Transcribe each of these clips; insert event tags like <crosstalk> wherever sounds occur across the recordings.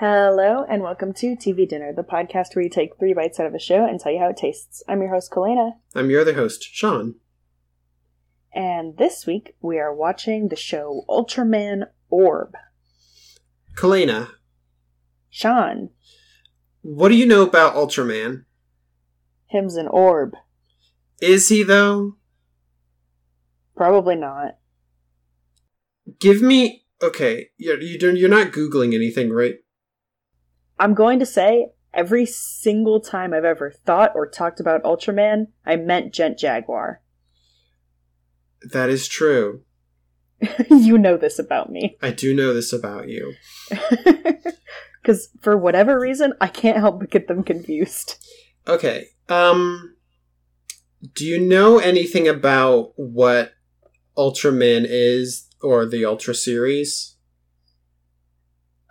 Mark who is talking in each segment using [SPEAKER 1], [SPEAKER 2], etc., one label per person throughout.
[SPEAKER 1] Hello, and welcome to TV Dinner, the podcast where you take three bites out of a show and tell you how it tastes. I'm your host, Kalena,
[SPEAKER 2] I'm your other host, Sean.
[SPEAKER 1] and this week we are watching the show Ultraman Orb.
[SPEAKER 2] Kalena,
[SPEAKER 1] Sean,
[SPEAKER 2] what do you know about Ultraman?
[SPEAKER 1] him's an orb.
[SPEAKER 2] Is he, though?
[SPEAKER 1] Probably not.
[SPEAKER 2] Give me. Okay, you're, you're not Googling anything, right?
[SPEAKER 1] I'm going to say every single time I've ever thought or talked about Ultraman, I meant Jet Jaguar.
[SPEAKER 2] That is true. <laughs>
[SPEAKER 1] you know this about me.
[SPEAKER 2] I do know this about you. <laughs>
[SPEAKER 1] Because for whatever reason, I can't help but get them confused.
[SPEAKER 2] Okay, um. Do you know anything about what Ultraman is, or the Ultra series?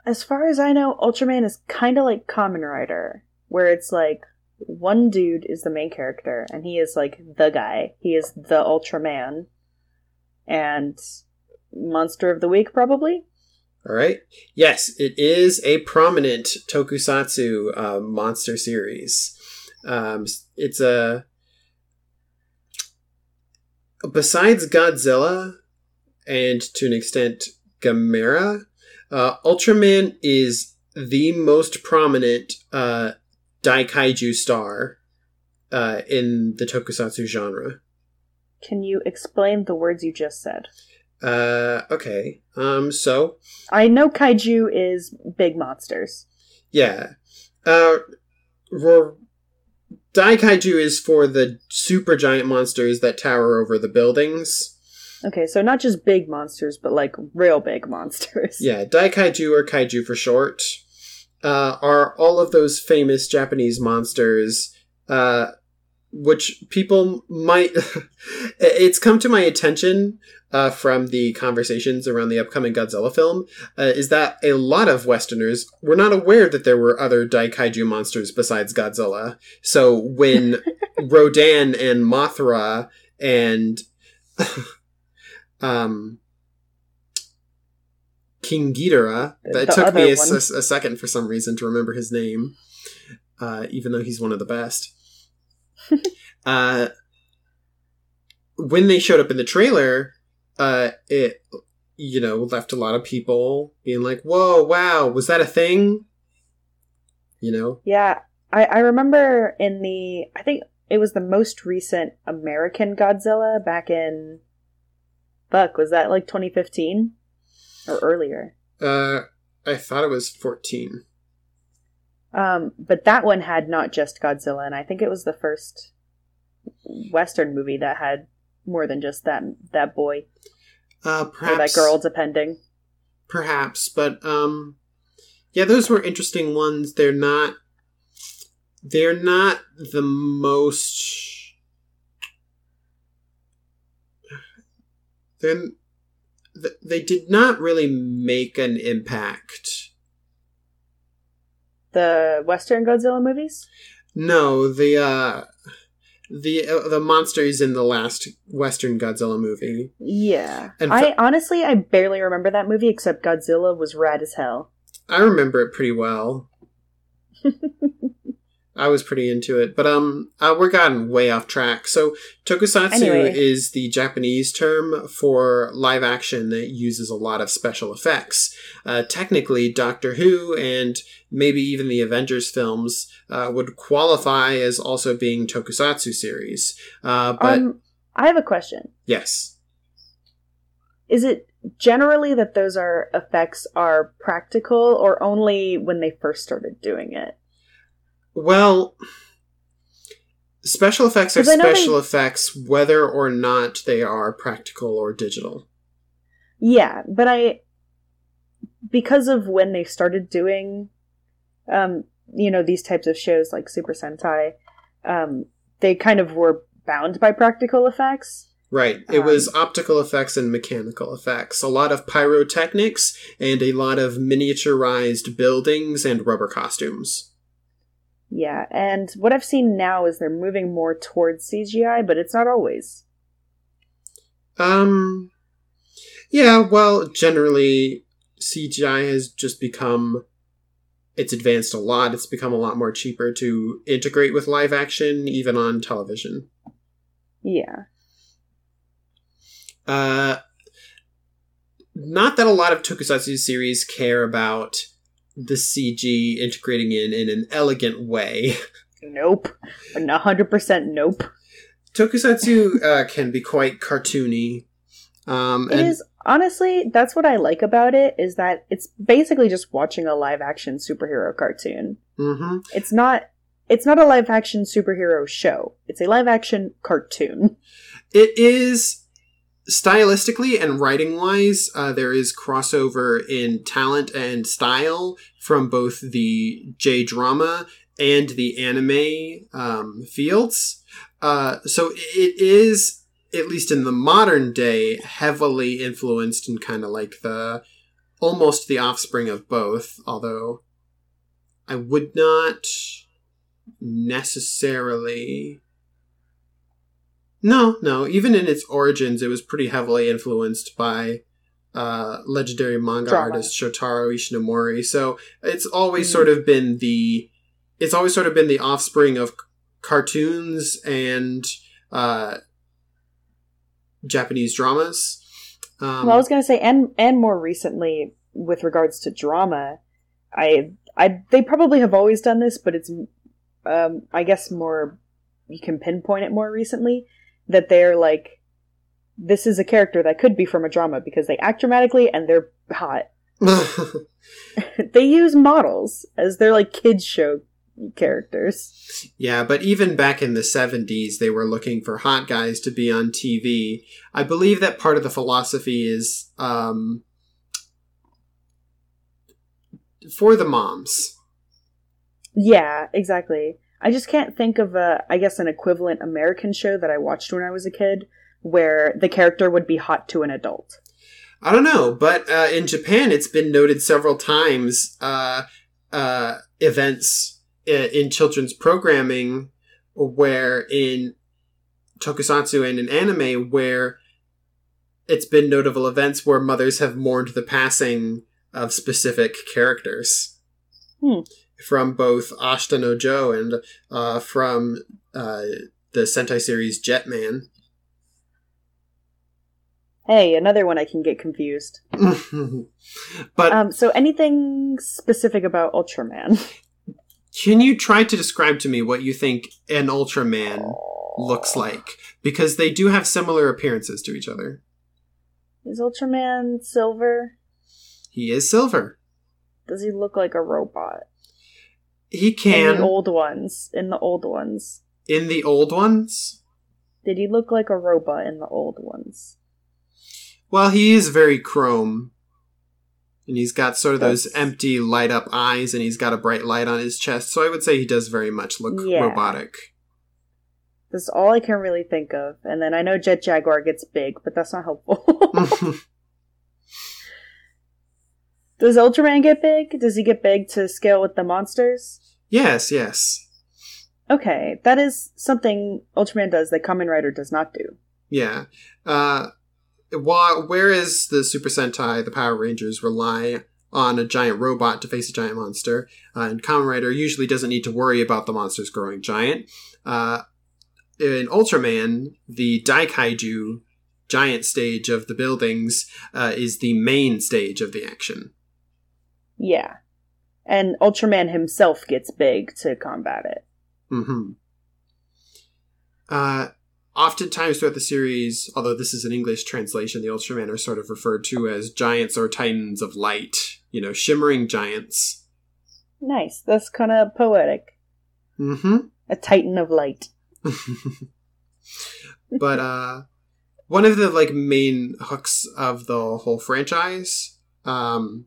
[SPEAKER 1] As far as I know, Ultraman is kind of like Kamen Rider, where it's like one dude is the main character, and he is like the guy. He is the Ultraman. And Monster of the Week, probably?
[SPEAKER 2] Alright. Yes, it is a prominent tokusatsu uh, monster series. Um, it's a. Besides Godzilla, and to an extent Gamera, uh, Ultraman is the most prominent uh, Daikaiju star uh, in the tokusatsu genre.
[SPEAKER 1] Can you explain the words you just said?
[SPEAKER 2] Uh, okay. Um, so
[SPEAKER 1] I know kaiju is big monsters.
[SPEAKER 2] Yeah. Uh, Ro- Daikaiju is for the super giant monsters that tower over the buildings.
[SPEAKER 1] Okay, so not just big monsters, but like real big monsters.
[SPEAKER 2] Yeah, Daikaiju or Kaiju for short uh, are all of those famous Japanese monsters, uh, which people might. <laughs> it's come to my attention uh, from the conversations around the upcoming Godzilla film, uh, is that a lot of Westerners were not aware that there were other Daikaiju monsters besides Godzilla. So when <laughs> Rodan and Mothra and <laughs> um, King Ghidorah, that
[SPEAKER 1] The
[SPEAKER 2] took me a,
[SPEAKER 1] one.
[SPEAKER 2] second for some reason to remember his name, uh, even though he's one of the best. <laughs> uh, when they showed up in the trailer, uh, it you know left a lot of people being like, "Whoa, wow, was that a thing?" You know,
[SPEAKER 1] Yeah, I, I remember in the I think it was the most recent American Godzilla back in Buck, was that like 2015 or earlier?
[SPEAKER 2] uh, I thought it was fourteen.
[SPEAKER 1] Um, but that one had not just Godzilla, and I think it was the first Western movie that had more than just that that boy
[SPEAKER 2] Uh,
[SPEAKER 1] or
[SPEAKER 2] perhaps
[SPEAKER 1] that girl, depending.
[SPEAKER 2] perhaps but um yeah those were interesting ones they're not they're not the most they're th- they did not really make an impact
[SPEAKER 1] The Western Godzilla movies.
[SPEAKER 2] no the uh the uh, the monsters in the last western godzilla movie
[SPEAKER 1] Yeah,
[SPEAKER 2] And
[SPEAKER 1] I
[SPEAKER 2] for-
[SPEAKER 1] honestly I barely remember that movie except Godzilla was rad as hell.
[SPEAKER 2] I remember it pretty well. <laughs> I was pretty into it, but um, uh, we're gotten way off track. So, tokusatsu
[SPEAKER 1] Anyway.
[SPEAKER 2] is the Japanese term for live action that uses a lot of special effects. Uh, technically, Doctor Who and maybe even the Avengers films uh, would qualify as also being tokusatsu series. Uh, but
[SPEAKER 1] um, I have a question.
[SPEAKER 2] yes,
[SPEAKER 1] Is it generally that those are effects are practical or only when they first started doing it?
[SPEAKER 2] Well, special effects are
[SPEAKER 1] know they-
[SPEAKER 2] special effects whether or not they are practical or digital.
[SPEAKER 1] Yeah, but I because of when they started doing um you know these types of shows like Super Sentai um they kind of were bound by practical effects.
[SPEAKER 2] Right. It
[SPEAKER 1] Um,
[SPEAKER 2] was optical effects and mechanical effects. A lot of pyrotechnics and a lot of miniaturized buildings and rubber costumes.
[SPEAKER 1] Yeah, and what I've seen now is they're moving more towards CGI, but it's not always.
[SPEAKER 2] Um yeah, well, generally CGI has just become it's advanced a lot. It's become a lot more cheaper to integrate with live action, even on television.
[SPEAKER 1] Yeah.
[SPEAKER 2] Uh, not that a lot of tokusatsu series care about the CG integrating in in an elegant way.
[SPEAKER 1] Nope. 100% nope.
[SPEAKER 2] Tokusatsu uh, can be quite cartoony. Um,
[SPEAKER 1] It is honestly that's what I like about it is that it's basically just watching a live action superhero cartoon.
[SPEAKER 2] Mhm.
[SPEAKER 1] It's not it's not a live action superhero show. It's a live action cartoon.
[SPEAKER 2] It is stylistically and writing wise, uh, there is crossover in talent and style from both the J drama and the anime um, fields. Uh, so it is, at least in the modern day, heavily influenced and kind of like the almost the offspring of both, although I would not necessarily. No, no. Even in its origins, it was pretty heavily influenced by uh, legendary manga
[SPEAKER 1] Drama.
[SPEAKER 2] artist Shotaro Ishinomori. So it's always
[SPEAKER 1] Mhm.
[SPEAKER 2] sort of been the, it's always sort of been the offspring of c- cartoons and uh, Japanese dramas. Um,
[SPEAKER 1] well, I was going to say and and more recently with regards to drama, I I they probably have always done this, but it's um I guess more you can pinpoint it more recently that they're like this is a character that could be from a drama because they act dramatically and they're hot. <laughs> <laughs> they use models as their like kids show characters.
[SPEAKER 2] Yeah, but even back in the 70s, they were looking for hot guys to be on TV. I believe that part of the philosophy is um, for the moms.
[SPEAKER 1] Yeah, exactly. I just can't think of a I guess an equivalent American show that I watched when I was a kid where the character would be hot to an adult.
[SPEAKER 2] I don't know, but uh, in Japan, it's been noted several times uh, uh, events in children's programming where in tokusatsu and in anime where it's been notable events where mothers have mourned the passing of specific characters
[SPEAKER 1] Hmm.
[SPEAKER 2] From both Ashita no Joe and uh, from uh, the Sentai series Jetman.
[SPEAKER 1] Hey, another one I can get confused. <laughs>
[SPEAKER 2] but
[SPEAKER 1] Um, so anything specific about Ultraman?
[SPEAKER 2] Can you try to describe to me what you think an Ultraman looks like? Because they do have similar appearances to each other.
[SPEAKER 1] Is Ultraman silver?
[SPEAKER 2] He is silver.
[SPEAKER 1] Does he look like a robot?
[SPEAKER 2] He
[SPEAKER 1] In
[SPEAKER 2] can
[SPEAKER 1] the old ones. In the old ones.
[SPEAKER 2] in the old ones.
[SPEAKER 1] Did he look like a robot in the old ones?
[SPEAKER 2] Well, he is very chrome. And he's got sort of those empty light up eyes and he's got a bright light on his chest. So I would say he does very much look
[SPEAKER 1] Yeah.
[SPEAKER 2] robotic.
[SPEAKER 1] That's all I can really think of. And then I know Jet Jaguar gets big, but that's not helpful. <laughs> <laughs> <laughs> Does Ultraman get big? Does he get big to scale with the monsters?
[SPEAKER 2] Yes, yes.
[SPEAKER 1] Okay, that is something Ultraman does that Kamen Rider does not do.
[SPEAKER 2] Yeah. Uh, while, whereas the Super Sentai, the Power Rangers, rely on a giant robot to face a giant monster, uh, and Kamen Rider usually doesn't need to worry about the monsters growing giant. Uh, in Ultraman, the Daikaiju giant stage of the buildings uh, is the main stage of the action.
[SPEAKER 1] Yeah. And Ultraman himself gets big to combat it.
[SPEAKER 2] hmm Uh, oftentimes throughout the series, although this is an English translation, the Ultraman are sort of referred to as giants or titans of light. You know, shimmering giants.
[SPEAKER 1] Nice. That's kind of poetic.
[SPEAKER 2] Mm-hmm.
[SPEAKER 1] A titan of light. <laughs>
[SPEAKER 2] but uh, one of the like main hooks of the whole franchise, um,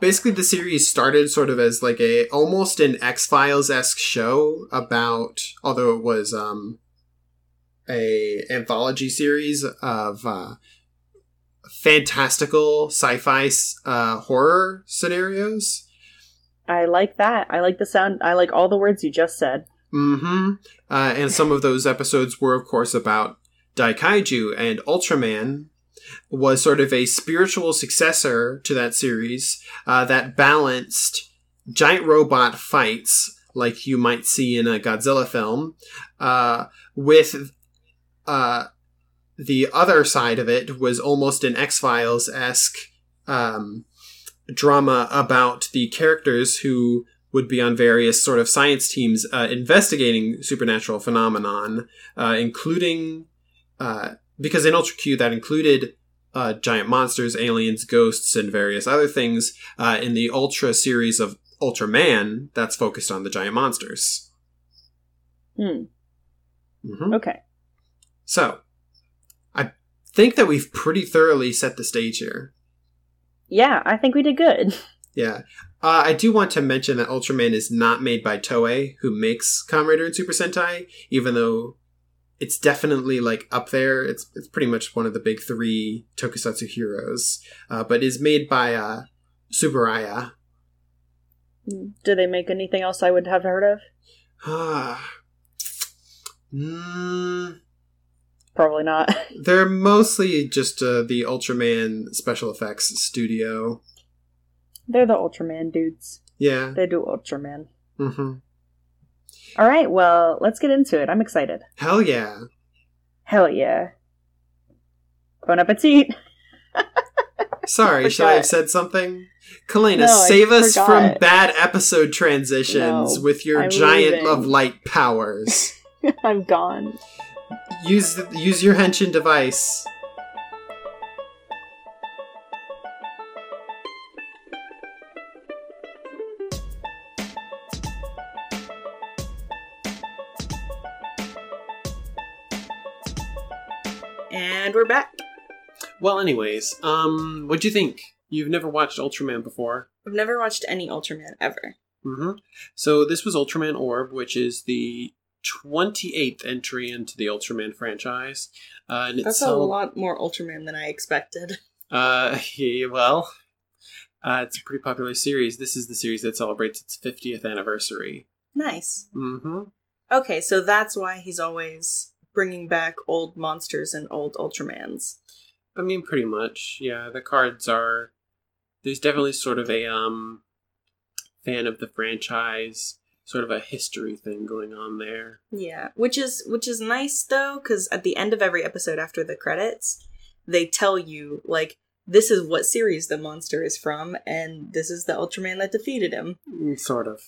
[SPEAKER 2] basically the series started sort of as like a almost an X Files esque show about, although it was um, a anthology series of uh, fantastical sci-fi uh, horror scenarios.
[SPEAKER 1] I like that. I like the sound. I like all the words you just said.
[SPEAKER 2] Mm-hmm. Uh, and some of those episodes were, of course, about Daikaiju and Ultraman was sort of a spiritual successor to that series uh, that balanced giant robot fights like you might see in a Godzilla film uh, with uh, the other side of it was almost an X Files esque um, drama about the characters who would be on various sort of science teams uh, investigating supernatural phenomenon, uh, including uh, because in Ultra Q that included uh, giant monsters, aliens, ghosts, and various other things. Uh, in the Ultra series of Ultraman, that's focused on the giant monsters.
[SPEAKER 3] Hmm.
[SPEAKER 2] hmm
[SPEAKER 3] Okay.
[SPEAKER 2] So, I think that we've pretty thoroughly set the stage here.
[SPEAKER 3] Yeah, I think we did good. <laughs>
[SPEAKER 2] Yeah. Uh, I do want to mention that Ultraman is not made by Toei, who makes Kamen Rider and Super Sentai, even though it's definitely like up there. It's it's pretty much one of the big three tokusatsu heroes, uh, but is made by uh, Tsuburaya.
[SPEAKER 3] Do they make anything else I would have heard of?
[SPEAKER 2] Ah. <sighs> mm,
[SPEAKER 3] Probably not. <laughs>
[SPEAKER 2] they're mostly just uh, the Ultraman special effects studio.
[SPEAKER 3] They're the Ultraman dudes.
[SPEAKER 2] Yeah.
[SPEAKER 3] They do Ultraman.
[SPEAKER 2] hmm
[SPEAKER 3] All right, well, let's get into it. I'm excited.
[SPEAKER 2] Hell yeah.
[SPEAKER 3] Hell yeah. Bon appetit. <laughs>
[SPEAKER 2] Sorry, should I have said something? Kalena,
[SPEAKER 3] No, I
[SPEAKER 2] save us from bad episode transitions
[SPEAKER 3] No,
[SPEAKER 2] with your
[SPEAKER 3] I'm
[SPEAKER 2] giant
[SPEAKER 3] leaving.
[SPEAKER 2] of light powers. <laughs>
[SPEAKER 3] I'm gone.
[SPEAKER 2] use use your henshin device.
[SPEAKER 1] Back.
[SPEAKER 2] Well, anyways, um, what'd you think? You've never watched Ultraman before.
[SPEAKER 1] I've never watched any Ultraman ever.
[SPEAKER 2] Mm-hmm. So this was Ultraman Orb, which is the 28th entry into the Ultraman franchise. Uh, and it's
[SPEAKER 1] That's a lot more Ultraman than I expected. <laughs>
[SPEAKER 2] Uh, yeah, well, uh, it's a pretty popular series. This is the series that celebrates its 50th anniversary.
[SPEAKER 1] Nice.
[SPEAKER 2] Mm-hmm.
[SPEAKER 1] Okay, so that's why he's always bringing back old monsters and old Ultramans.
[SPEAKER 2] I mean, pretty much. Yeah, the cards are. There's definitely sort of a um fan of the franchise, sort of a history thing going on there.
[SPEAKER 1] Yeah, which is which is nice though, because at the end of every episode after the credits, they tell you like this is what series the monster is from, and this is the Ultraman that defeated him.
[SPEAKER 2] Mm, Sort of.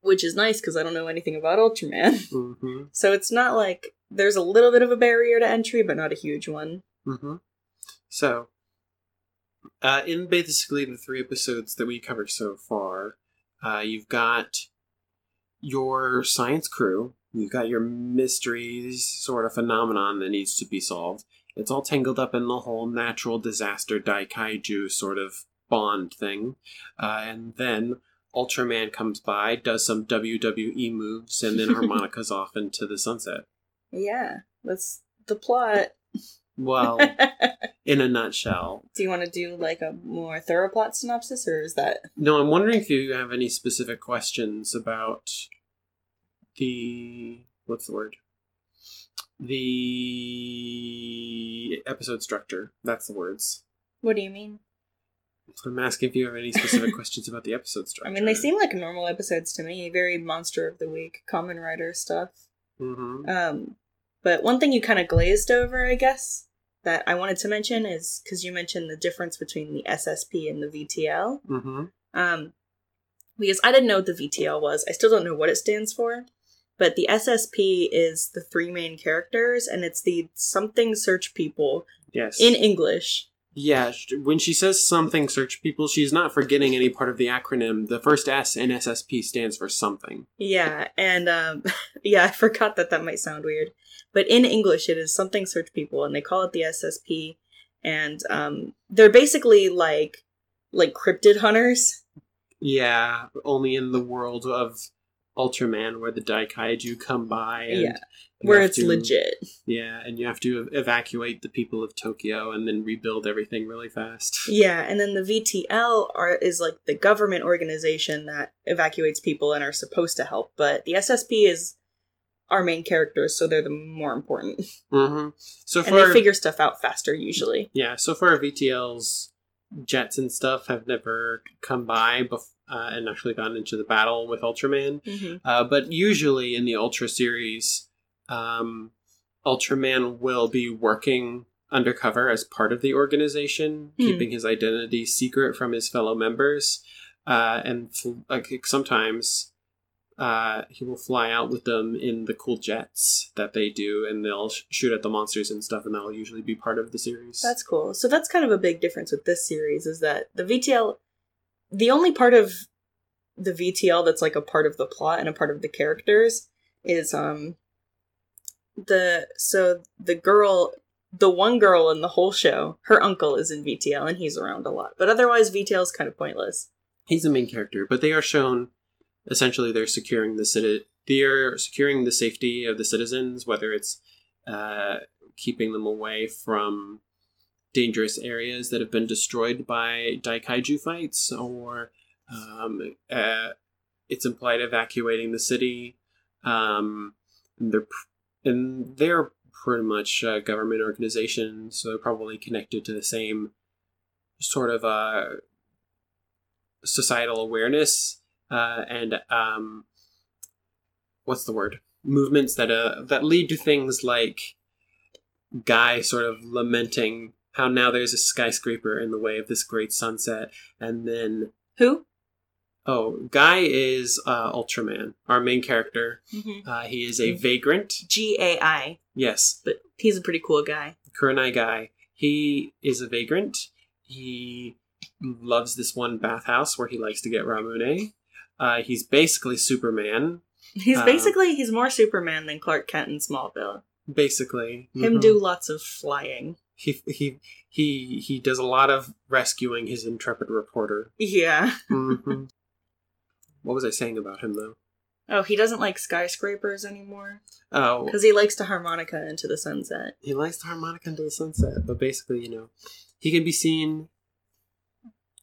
[SPEAKER 1] Which is nice because I don't know anything about Ultraman.
[SPEAKER 2] Mm-hmm.
[SPEAKER 1] So it's not like there's a little bit of a barrier to entry, but not a huge one.
[SPEAKER 2] Mm-hmm. So, uh, in basically the three episodes that we covered so far, uh, you've got your science crew, you've got your mysteries sort of phenomenon that needs to be solved. It's all tangled up in the whole natural disaster daikaiju sort of bond thing. Uh, and then Ultraman comes by, does some WWE moves, and then <laughs> harmonicas off into the sunset.
[SPEAKER 1] Yeah, that's the plot.
[SPEAKER 2] Well, <laughs> in a nutshell.
[SPEAKER 1] Do you want to do like a more thorough plot synopsis, or is that
[SPEAKER 2] No, I'm wondering if you have any specific questions about the what's the word? The episode structure. That's the words.
[SPEAKER 1] what do you mean?
[SPEAKER 2] I'm asking if you have any specific questions about the episode structure. <laughs>
[SPEAKER 1] I mean, they seem like normal episodes to me. Very monster of the week, Kamen Rider stuff.
[SPEAKER 2] Hmm
[SPEAKER 1] Um, but one thing you kind of glazed over, I guess, that I wanted to mention is because you mentioned the difference between the SSP and the VTL.
[SPEAKER 2] hmm
[SPEAKER 1] Um, because I didn't know what the VTL was. I still don't know what it stands for. But the SSP is the three main characters, and it's the something search people
[SPEAKER 2] Yes.
[SPEAKER 1] in English.
[SPEAKER 2] Yeah, when she says something search people, she's not forgetting any part of the acronym. The first S in SSP stands for something.
[SPEAKER 1] Yeah, and um, <laughs> yeah, I forgot that that might sound weird, but in English it is something search people, and they call it the SSP, and um, they're basically like like cryptid hunters.
[SPEAKER 2] Yeah, only in the world of Ultraman, where the Daikaiju come by. And
[SPEAKER 1] Yeah, where it's
[SPEAKER 2] to-
[SPEAKER 1] legit.
[SPEAKER 2] Yeah, and you have to evacuate the people of Tokyo and then rebuild everything really fast. <laughs>
[SPEAKER 1] Yeah, and then the VTL are is like the government organization that evacuates people and are supposed to help, but the SSP is our main characters, so they're the more important.
[SPEAKER 2] Mm-hmm. So
[SPEAKER 1] And
[SPEAKER 2] far,
[SPEAKER 1] they figure stuff out faster usually.
[SPEAKER 2] yeah. So far, VTL's jets and stuff have never come by bef- uh, and actually gone into the battle with Ultraman.
[SPEAKER 1] Mm-hmm.
[SPEAKER 2] Uh, but usually in the Ultra series, um, Ultraman will be working undercover as part of the organization,
[SPEAKER 1] Hmm.
[SPEAKER 2] keeping his identity secret from his fellow members. Uh, and like sometimes uh, he will fly out with them in the cool jets that they do, and they'll sh- shoot at the monsters and stuff, and that'll usually be part of the series.
[SPEAKER 1] That's cool. So that's kind of a big difference with this series is that the VTL, the only part of the VTL that's like a part of the plot and a part of the characters is um the so the girl the one girl in the whole show her uncle is in VTL and he's around a lot but otherwise VTL is kind of pointless
[SPEAKER 2] he's the main character, but they are shown essentially they're securing the city. They're securing the safety of the citizens, whether it's uh, keeping them away from dangerous areas that have been destroyed by Daikaiju fights, or um, uh, it's implied evacuating the city. Um, and they're and they're pretty much a government organization, so they're probably connected to the same sort of uh, societal awareness uh, and um, what's the word movements that uh that lead to things like guy sort of lamenting how now there's a skyscraper in the way of this great sunset and then
[SPEAKER 1] who
[SPEAKER 2] oh guy is uh ultraman our main character
[SPEAKER 1] mm-hmm.
[SPEAKER 2] uh, he is a vagrant
[SPEAKER 1] G A I
[SPEAKER 2] yes
[SPEAKER 1] but he's a pretty cool guy
[SPEAKER 2] Kurenai guy. He is a vagrant. He loves this one bathhouse where he likes to get Ramune. Uh, he's basically Superman,
[SPEAKER 1] he's
[SPEAKER 2] Um,
[SPEAKER 1] basically he's more Superman than Clark Kent in Smallville
[SPEAKER 2] basically.
[SPEAKER 1] him
[SPEAKER 2] Mhm.
[SPEAKER 1] do lots of flying
[SPEAKER 2] He he he he does a lot of rescuing his intrepid reporter.
[SPEAKER 1] yeah <laughs>
[SPEAKER 2] hmm what was I saying about him though?
[SPEAKER 1] Oh, he doesn't like skyscrapers anymore
[SPEAKER 2] Oh,
[SPEAKER 1] because he likes to harmonica into the sunset.
[SPEAKER 2] he likes the harmonica into the sunset, but basically, you know, he can be seen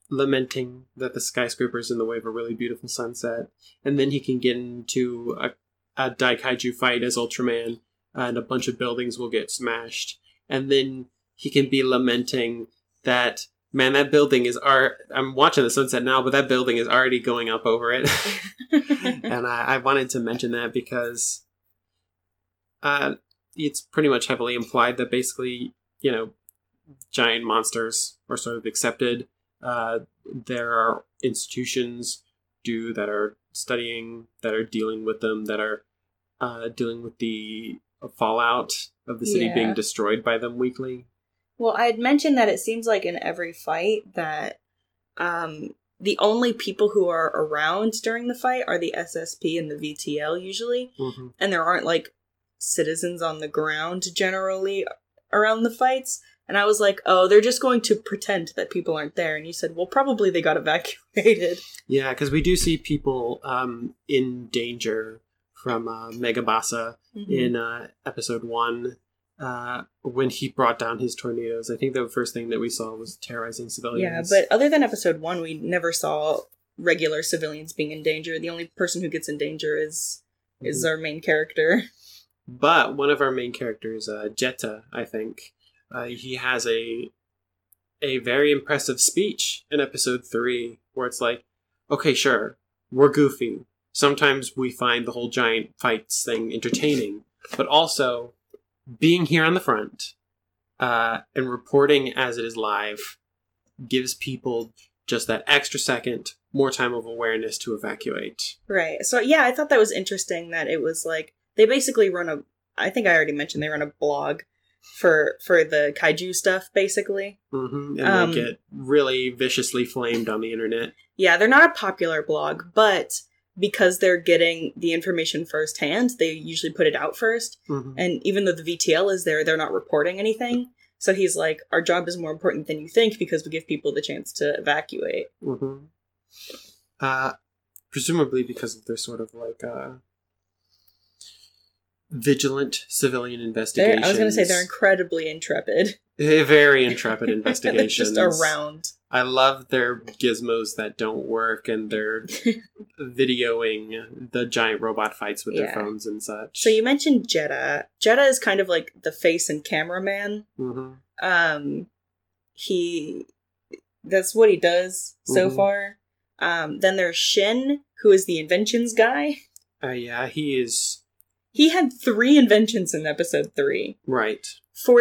[SPEAKER 2] lamenting that the skyscraper's in the way of a really beautiful sunset, and then he can get into a, a Daikaiju fight as Ultraman, and a bunch of buildings will get smashed, and then he can be lamenting that man, that building is art. I'm watching the sunset now, but that building is already going up over it. <laughs> and I, I wanted to mention that because uh, it's pretty much heavily implied that basically, you know, giant monsters are sort of accepted. Uh, there are institutions do that are studying, that are dealing with them, that are uh, dealing with the fallout of the city
[SPEAKER 1] Yeah.
[SPEAKER 2] being destroyed by them weekly.
[SPEAKER 1] well, I had mentioned that it seems like in every fight that um, the only people who are around during the fight are the SSP and the VTL usually,
[SPEAKER 2] Mm-hmm.
[SPEAKER 1] and there aren't like citizens on the ground generally around the fights. And I was like, oh, they're just going to pretend that people aren't there. And you said, well, probably they got evacuated. <laughs>
[SPEAKER 2] Yeah, because we do see people um, in danger from uh, Megabasa
[SPEAKER 1] Mm-hmm.
[SPEAKER 2] in uh, episode one uh, when he brought down his tornadoes. I think the first thing that we saw was terrorizing civilians.
[SPEAKER 1] Yeah, but other than episode one, we never saw regular civilians being in danger. The only person who gets in danger is is
[SPEAKER 2] Mhm.
[SPEAKER 1] our main character. <laughs>
[SPEAKER 2] But one of our main characters, uh, Jetta, I think, uh, he has a a very impressive speech in episode three, where it's like, okay, sure, we're goofy. Sometimes we find the whole giant fights thing entertaining, but also being here on the front uh, and reporting as it is live gives people just that extra second, more time of awareness to evacuate.
[SPEAKER 1] Right. So yeah, I thought that was interesting that it was like they basically run a I think I already mentioned they run a blog for for the kaiju stuff basically.
[SPEAKER 2] hmm And
[SPEAKER 1] Um,
[SPEAKER 2] they get really viciously flamed on the internet.
[SPEAKER 1] Yeah, they're not a popular blog, but because they're getting the information firsthand, they usually put it out first.
[SPEAKER 2] Mhm.
[SPEAKER 1] And even though the VTL is there, they're not reporting anything. So he's like, our job is more important than you think because we give people the chance to evacuate.
[SPEAKER 2] hmm Uh, presumably because of their sort of like uh, vigilant civilian
[SPEAKER 1] They're,
[SPEAKER 2] investigations.
[SPEAKER 1] I was going to say they're incredibly intrepid.
[SPEAKER 2] Eh, very <laughs> intrepid investigations.
[SPEAKER 1] just around.
[SPEAKER 2] I love their gizmos that don't work and they're <laughs> videoing the giant robot fights with their phones and such.
[SPEAKER 1] So you mentioned Jetta. Jetta is kind of like the face and cameraman.
[SPEAKER 2] hmm
[SPEAKER 1] Um, he that's what he does so
[SPEAKER 2] Mhm.
[SPEAKER 1] far. Um, then there's Shin, who is the inventions guy.
[SPEAKER 2] Uh, yeah, he is
[SPEAKER 1] He had three inventions in episode three
[SPEAKER 2] right.
[SPEAKER 1] for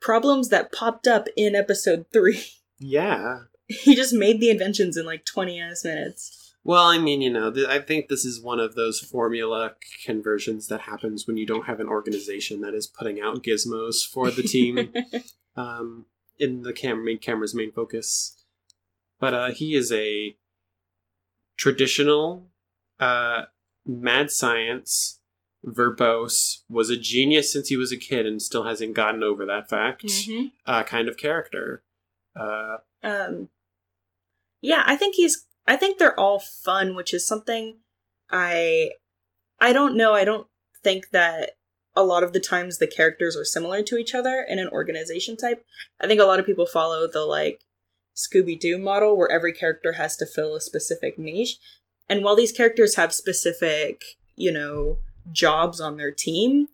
[SPEAKER 1] problems that popped up in episode three. <laughs>
[SPEAKER 2] Yeah.
[SPEAKER 1] He just made the inventions in like 20 ass minutes.
[SPEAKER 2] Well, I mean, you know, th- I think this is one of those formula conversions that happens when you don't have an organization that is putting out gizmos for the team <laughs> um, in the cam- main camera's main focus. But uh, he is a traditional uh, mad science verbose, was a genius since he was a kid and still hasn't gotten over that fact
[SPEAKER 1] Mhm.
[SPEAKER 2] uh, kind of character. Uh,
[SPEAKER 1] Um, yeah, I think he's. I think they're all fun, which is something I. I don't know. I don't think that a lot of the times the characters are similar to each other in an organization type. I think a lot of people follow the like Scooby Doo model where every character has to fill a specific niche. And while these characters have specific, you know, jobs on their team,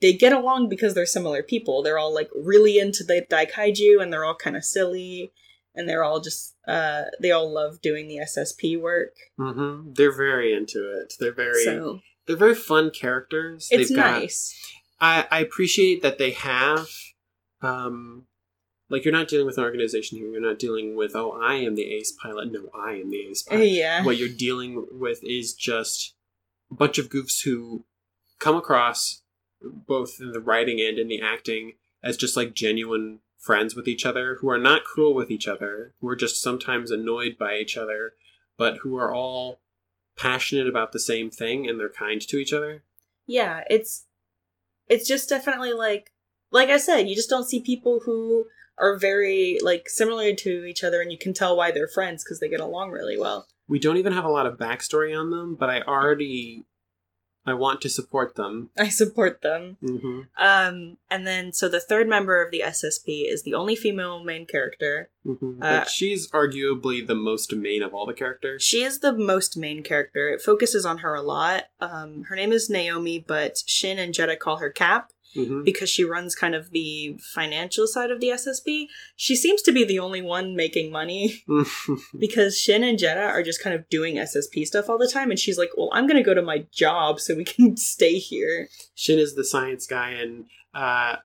[SPEAKER 1] they get along because they're similar people. They're all like really into the Daikaiju and they're all kind of silly and they're all just uh they all love doing the SSP work.
[SPEAKER 2] hmm They're very into it. They're very
[SPEAKER 1] So
[SPEAKER 2] they're very fun characters.
[SPEAKER 1] it's
[SPEAKER 2] They've got-
[SPEAKER 1] nice.
[SPEAKER 2] I, I appreciate that they have um like you're not dealing with an organization here. You're not dealing with oh I am the ace pilot. No, I am the ace pilot.
[SPEAKER 1] Yeah.
[SPEAKER 2] What you're dealing with is just bunch of goofs who come across both in the writing and in the acting as just like genuine friends with each other who are not cruel with each other, who are just sometimes annoyed by each other, but who are all passionate about the same thing and they're kind to each other.
[SPEAKER 1] yeah it's it's just definitely like like i said you just don't see people who are very like similar to each other and you can tell why they're friends because they get along really well
[SPEAKER 2] We don't even have a lot of backstory on them, but I already I want to support them.
[SPEAKER 1] i support them.
[SPEAKER 2] Hmm
[SPEAKER 1] um and then so the third member of the ssp is the only female main character.
[SPEAKER 2] Hmm
[SPEAKER 1] Uh,
[SPEAKER 2] she's arguably the most main of all the characters.
[SPEAKER 1] she is the most main character. It focuses on her a lot. Um her name is naomi but shin and jetta call her cap
[SPEAKER 2] hmm
[SPEAKER 1] because she runs kind of the financial side of the ssp she seems to be the only one making money <laughs> because Shin and Jenna are just kind of doing SSP stuff all the time, and she's like, "Well, I'm gonna go to my job so we can <laughs> stay here."
[SPEAKER 2] Shin is the science guy, and uh,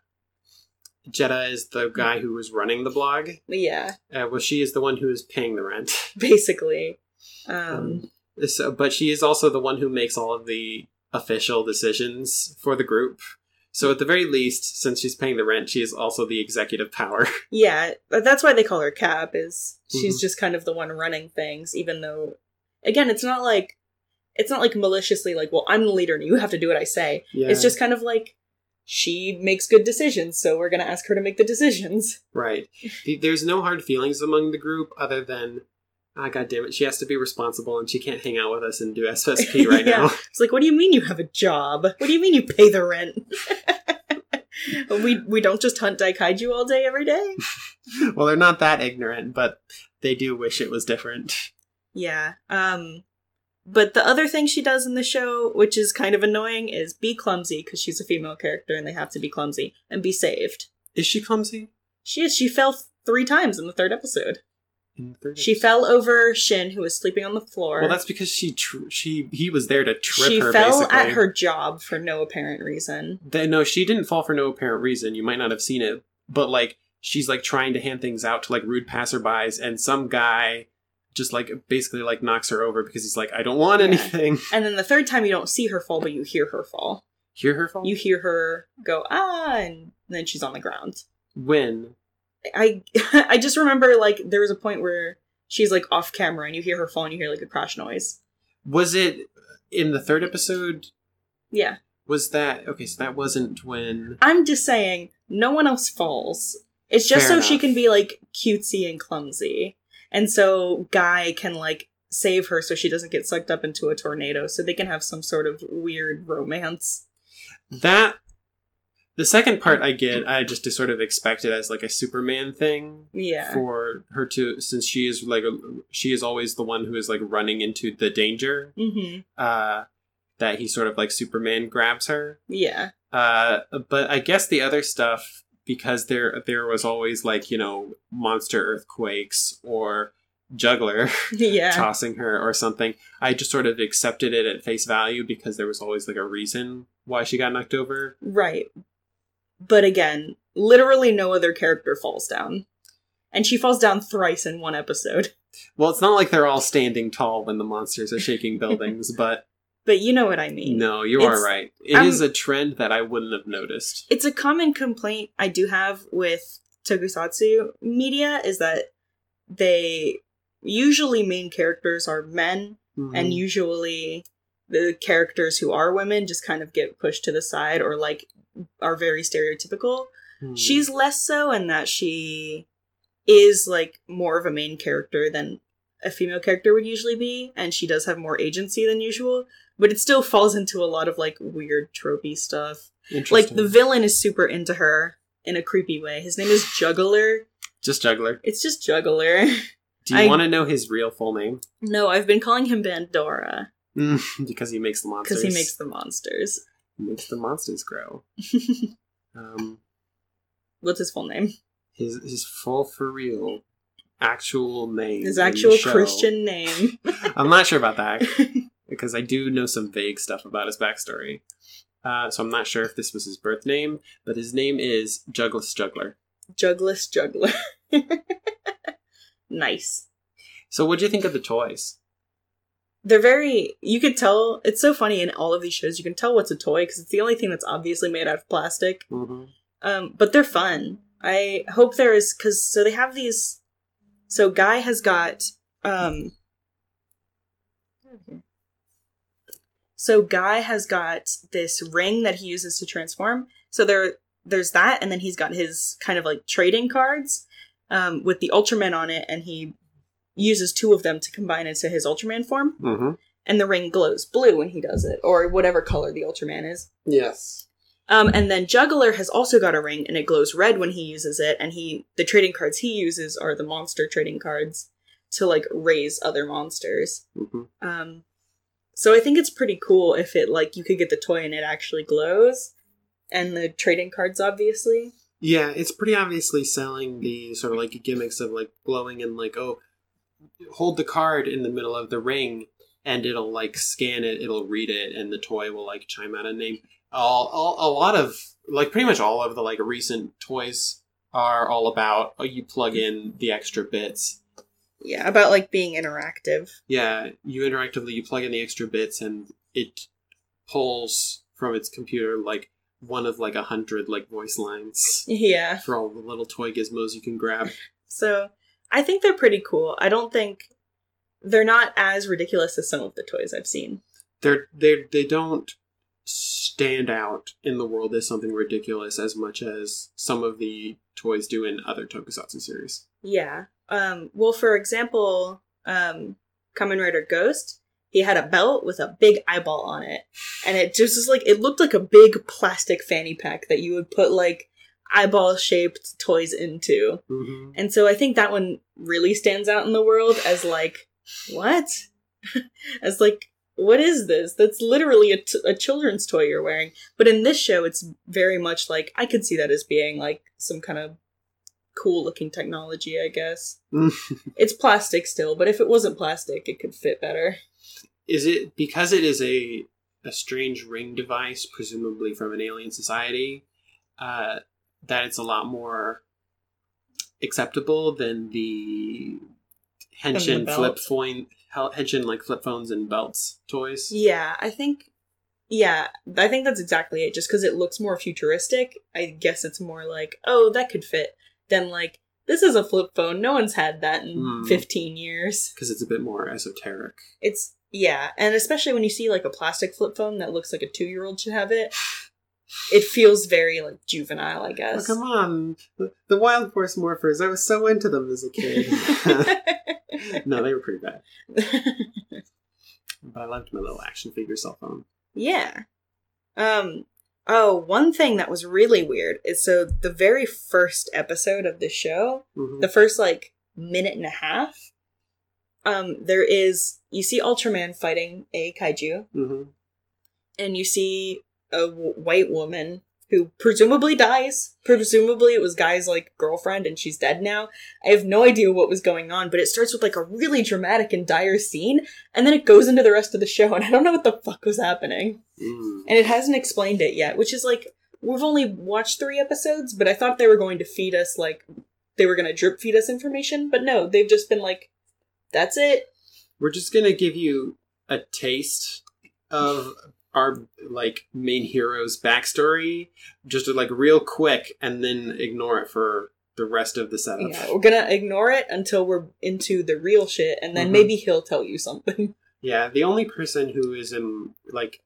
[SPEAKER 2] Jetta is the guy who was running the blog.
[SPEAKER 1] Yeah,
[SPEAKER 2] Uh, well, she is the one who is paying the rent. <laughs>
[SPEAKER 1] basically. Um,
[SPEAKER 2] Um, So, but she is also the one who makes all of the official decisions for the group. So, at the very least, since she's paying the rent, she is also the executive power. <laughs>
[SPEAKER 1] yeah, but that's why they call her Cap. Is she's
[SPEAKER 2] Mhm.
[SPEAKER 1] just kind of the one running things, even though, again, it's not like it's not like maliciously like, "Well, I'm the leader and you have to do what I say."
[SPEAKER 2] Yeah.
[SPEAKER 1] It's just kind of like she makes good decisions, so we're gonna ask her to make the decisions.
[SPEAKER 2] Right. <laughs> There's no hard feelings among the group other than, ah, god damn it, she has to be responsible and she can't hang out with us and do SSP <laughs> right
[SPEAKER 1] Yeah.
[SPEAKER 2] now. <laughs>
[SPEAKER 1] It's like, what do you mean you have a job? What do you mean you pay the rent? <laughs> we we don't just hunt daikaiju all day every day.
[SPEAKER 2] well, they're not that ignorant, but they do wish it was different.
[SPEAKER 1] Yeah. Um but the other thing she does in the show, which is kind of annoying, is be clumsy because she's a female character and they have to be clumsy and be saved.
[SPEAKER 2] Is she clumsy?
[SPEAKER 1] She is. She fell three times in the third episode.
[SPEAKER 2] In the third
[SPEAKER 1] She fell over Shin, who was sleeping on the floor.
[SPEAKER 2] Well, that's because she tr- she he was there to trip
[SPEAKER 1] she
[SPEAKER 2] her.
[SPEAKER 1] She fell
[SPEAKER 2] basically.
[SPEAKER 1] at her job for no apparent reason.
[SPEAKER 2] They, no, she didn't fall for no apparent reason. You might not have seen it, but like she's like trying to hand things out to like rude passerbys, and some guy just like basically like knocks her over because he's like, I don't want
[SPEAKER 1] Yeah.
[SPEAKER 2] anything.
[SPEAKER 1] And then the third time, you don't see her fall, but you hear her fall.
[SPEAKER 2] Hear her fall?
[SPEAKER 1] You hear her go ah, and then she's on the ground.
[SPEAKER 2] when?
[SPEAKER 1] I <laughs> I just remember like there was a point where she's like off camera and you hear her fall and you hear like a crash noise.
[SPEAKER 2] Was it in the third episode?
[SPEAKER 1] Yeah,
[SPEAKER 2] Was that okay? So that wasn't when.
[SPEAKER 1] I'm just saying no one else falls. It's just
[SPEAKER 2] Fair
[SPEAKER 1] so she can be like cutesy and clumsy, and so Guy can like save her so she doesn't get sucked up into a tornado, so they can have some sort of weird romance.
[SPEAKER 2] That the second part I get, I just sort of expect it as like a Superman thing
[SPEAKER 1] Yeah.
[SPEAKER 2] for her to, since she is like a, she is always the one who is like running into the danger.
[SPEAKER 1] hmm
[SPEAKER 2] Uh, that he sort of like Superman grabs her.
[SPEAKER 1] Yeah.
[SPEAKER 2] Uh, but I guess the other stuff because there there was always like you know monster earthquakes or juggler <laughs> <laughs>
[SPEAKER 1] Yeah.
[SPEAKER 2] tossing her or something. I just sort of accepted it at face value because there was always like a reason why she got knocked over.
[SPEAKER 1] Right. But again, literally no other character falls down. And she falls down thrice in one episode. <laughs>
[SPEAKER 2] Well, it's not like they're all standing tall when the monsters are shaking buildings, <laughs> but
[SPEAKER 1] But you know what I mean.
[SPEAKER 2] no, you
[SPEAKER 1] It's-
[SPEAKER 2] are right. It
[SPEAKER 1] I'm-
[SPEAKER 2] is a trend that I wouldn't have noticed.
[SPEAKER 1] It's a common complaint I do have with tokusatsu media is that they usually main characters are men and
[SPEAKER 2] Mhm.
[SPEAKER 1] usually the characters who are women just kind of get pushed to the side or like are very stereotypical.
[SPEAKER 2] Mhm.
[SPEAKER 1] She's less so in that she is like more of a main character than a female character would usually be, and she does have more agency than usual, but it still falls into a lot of like weird tropey stuff. Like the villain is super into her in a creepy way. His name is Juggler.
[SPEAKER 2] just juggler.
[SPEAKER 1] It's just Juggler.
[SPEAKER 2] Do you <laughs> want to know his real full name?
[SPEAKER 1] no, I've been calling him Bandora <laughs>
[SPEAKER 2] because he makes the monsters.
[SPEAKER 1] because he makes the monsters.
[SPEAKER 2] Makes the monsters grow. <laughs> Um,
[SPEAKER 1] What's his full name?
[SPEAKER 2] his his full for real actual name.
[SPEAKER 1] His actual. Christian name. <laughs>
[SPEAKER 2] I'm not sure about that <laughs> because I do know some vague stuff about his backstory. Uh, so I'm not sure if this was his birth name, but his name is Jugless Juggler.
[SPEAKER 1] Jugless Juggler. nice.
[SPEAKER 2] So what do you think of the toys?
[SPEAKER 1] They're very you could tell it's so funny in all of these shows you can tell what's a toy because it's the only thing that's obviously made out of plastic.
[SPEAKER 2] Mm-hmm.
[SPEAKER 1] um but they're fun. I hope there is because so they have these so guy has got um so guy has got this ring that he uses to transform. So there there's that and then he's got his kind of like trading cards um with the ultraman on it and he uses two of them to combine into his ultraman form
[SPEAKER 2] Mm-hmm.
[SPEAKER 1] and the ring glows blue when he does it, or whatever color the Ultraman is.
[SPEAKER 2] Yes.
[SPEAKER 1] Um, and then Juggler has also got a ring, and it glows red when he uses it. And he, the trading cards he uses are the monster trading cards to like raise other monsters.
[SPEAKER 2] Mm-hmm.
[SPEAKER 1] Um, so I think it's pretty cool if it like you could get the toy and it actually glows, and the trading cards obviously.
[SPEAKER 2] Yeah, it's pretty obviously selling the sort of like gimmicks of like glowing and like oh, hold the card in the middle of the ring and it'll like scan it, it'll read it, and the toy will like chime out a name. All, all a lot of like pretty much all of the like recent toys are all about oh, you plug mm-hmm. in the extra bits.
[SPEAKER 1] Yeah, about like being interactive.
[SPEAKER 2] Yeah, you interactively you plug in the extra bits and it pulls from its computer like one of like a hundred like voice lines <laughs>
[SPEAKER 1] Yeah.
[SPEAKER 2] for all the little toy gizmos you can grab.
[SPEAKER 1] So I think they're pretty cool. I don't think they're not as ridiculous as some of the toys I've seen.
[SPEAKER 2] they're they they don't stand out in the world as something ridiculous as much as some of the toys do in other tokusatsu series.
[SPEAKER 1] Yeah. Um well for example, um Kamen Rider Ghost, he had a belt with a big eyeball on it. And it just was like it looked like a big plastic fanny pack that you would put like eyeball shaped toys into.
[SPEAKER 2] Mm-hmm.
[SPEAKER 1] And so I think that one really stands out in the world as like, what? <laughs> as like, what is this? That's literally a, t- a children's toy you're wearing. But in this show, it's very much like, I could see that as being like some kind of cool looking technology, I guess. <laughs> it's plastic still, but if it wasn't plastic, it could fit better.
[SPEAKER 2] is it because it is a a strange ring device, presumably from an alien society, uh, that it's a lot more acceptable than the henshin
[SPEAKER 1] belt.
[SPEAKER 2] flip phone henshin like flip phones and belts toys.
[SPEAKER 1] Yeah, I think. Yeah, I think that's exactly it. Just because it looks more futuristic, I guess it's more like, oh, that could fit. Than like, this is a flip phone. No one's had that in
[SPEAKER 2] Hmm.
[SPEAKER 1] 15 years.
[SPEAKER 2] Because it's a bit more esoteric.
[SPEAKER 1] It's, yeah. And especially when you see like a plastic flip phone that looks like a two year old should have it, it feels very like juvenile, I
[SPEAKER 2] Oh,
[SPEAKER 1] guess.
[SPEAKER 2] come on. The, Wild Force Morphers, I was so into them as a kid. <laughs> <laughs> no, they were pretty bad. But I loved my little action figure cell phone.
[SPEAKER 1] yeah. Um, Oh, one thing that was really weird is so the very first episode of the show,
[SPEAKER 2] Mhm.
[SPEAKER 1] the first like minute and a half, um, there is you see Ultraman fighting a kaiju,
[SPEAKER 2] Mhm.
[SPEAKER 1] and you see a w- white woman who presumably dies. Presumably it was Guy's like girlfriend and she's dead now. I have no idea what was going on, but it starts with like a really dramatic and dire scene, and then it goes into the rest of the show, and I don't know what the fuck was happening.
[SPEAKER 2] Mm.
[SPEAKER 1] And it hasn't explained it yet, which is like we've only watched three episodes, but I thought they were going to feed us like they were gonna drip feed us information, but no, they've just been like, that's it.
[SPEAKER 2] We're just gonna give you a taste of our like main hero's backstory, just like real quick, and then ignore it for the rest of the setup.
[SPEAKER 1] Yeah, we're gonna ignore it until we're into the real shit, and then
[SPEAKER 2] Mhm.
[SPEAKER 1] maybe he'll tell you something. <laughs>
[SPEAKER 2] Yeah, the only person who is in like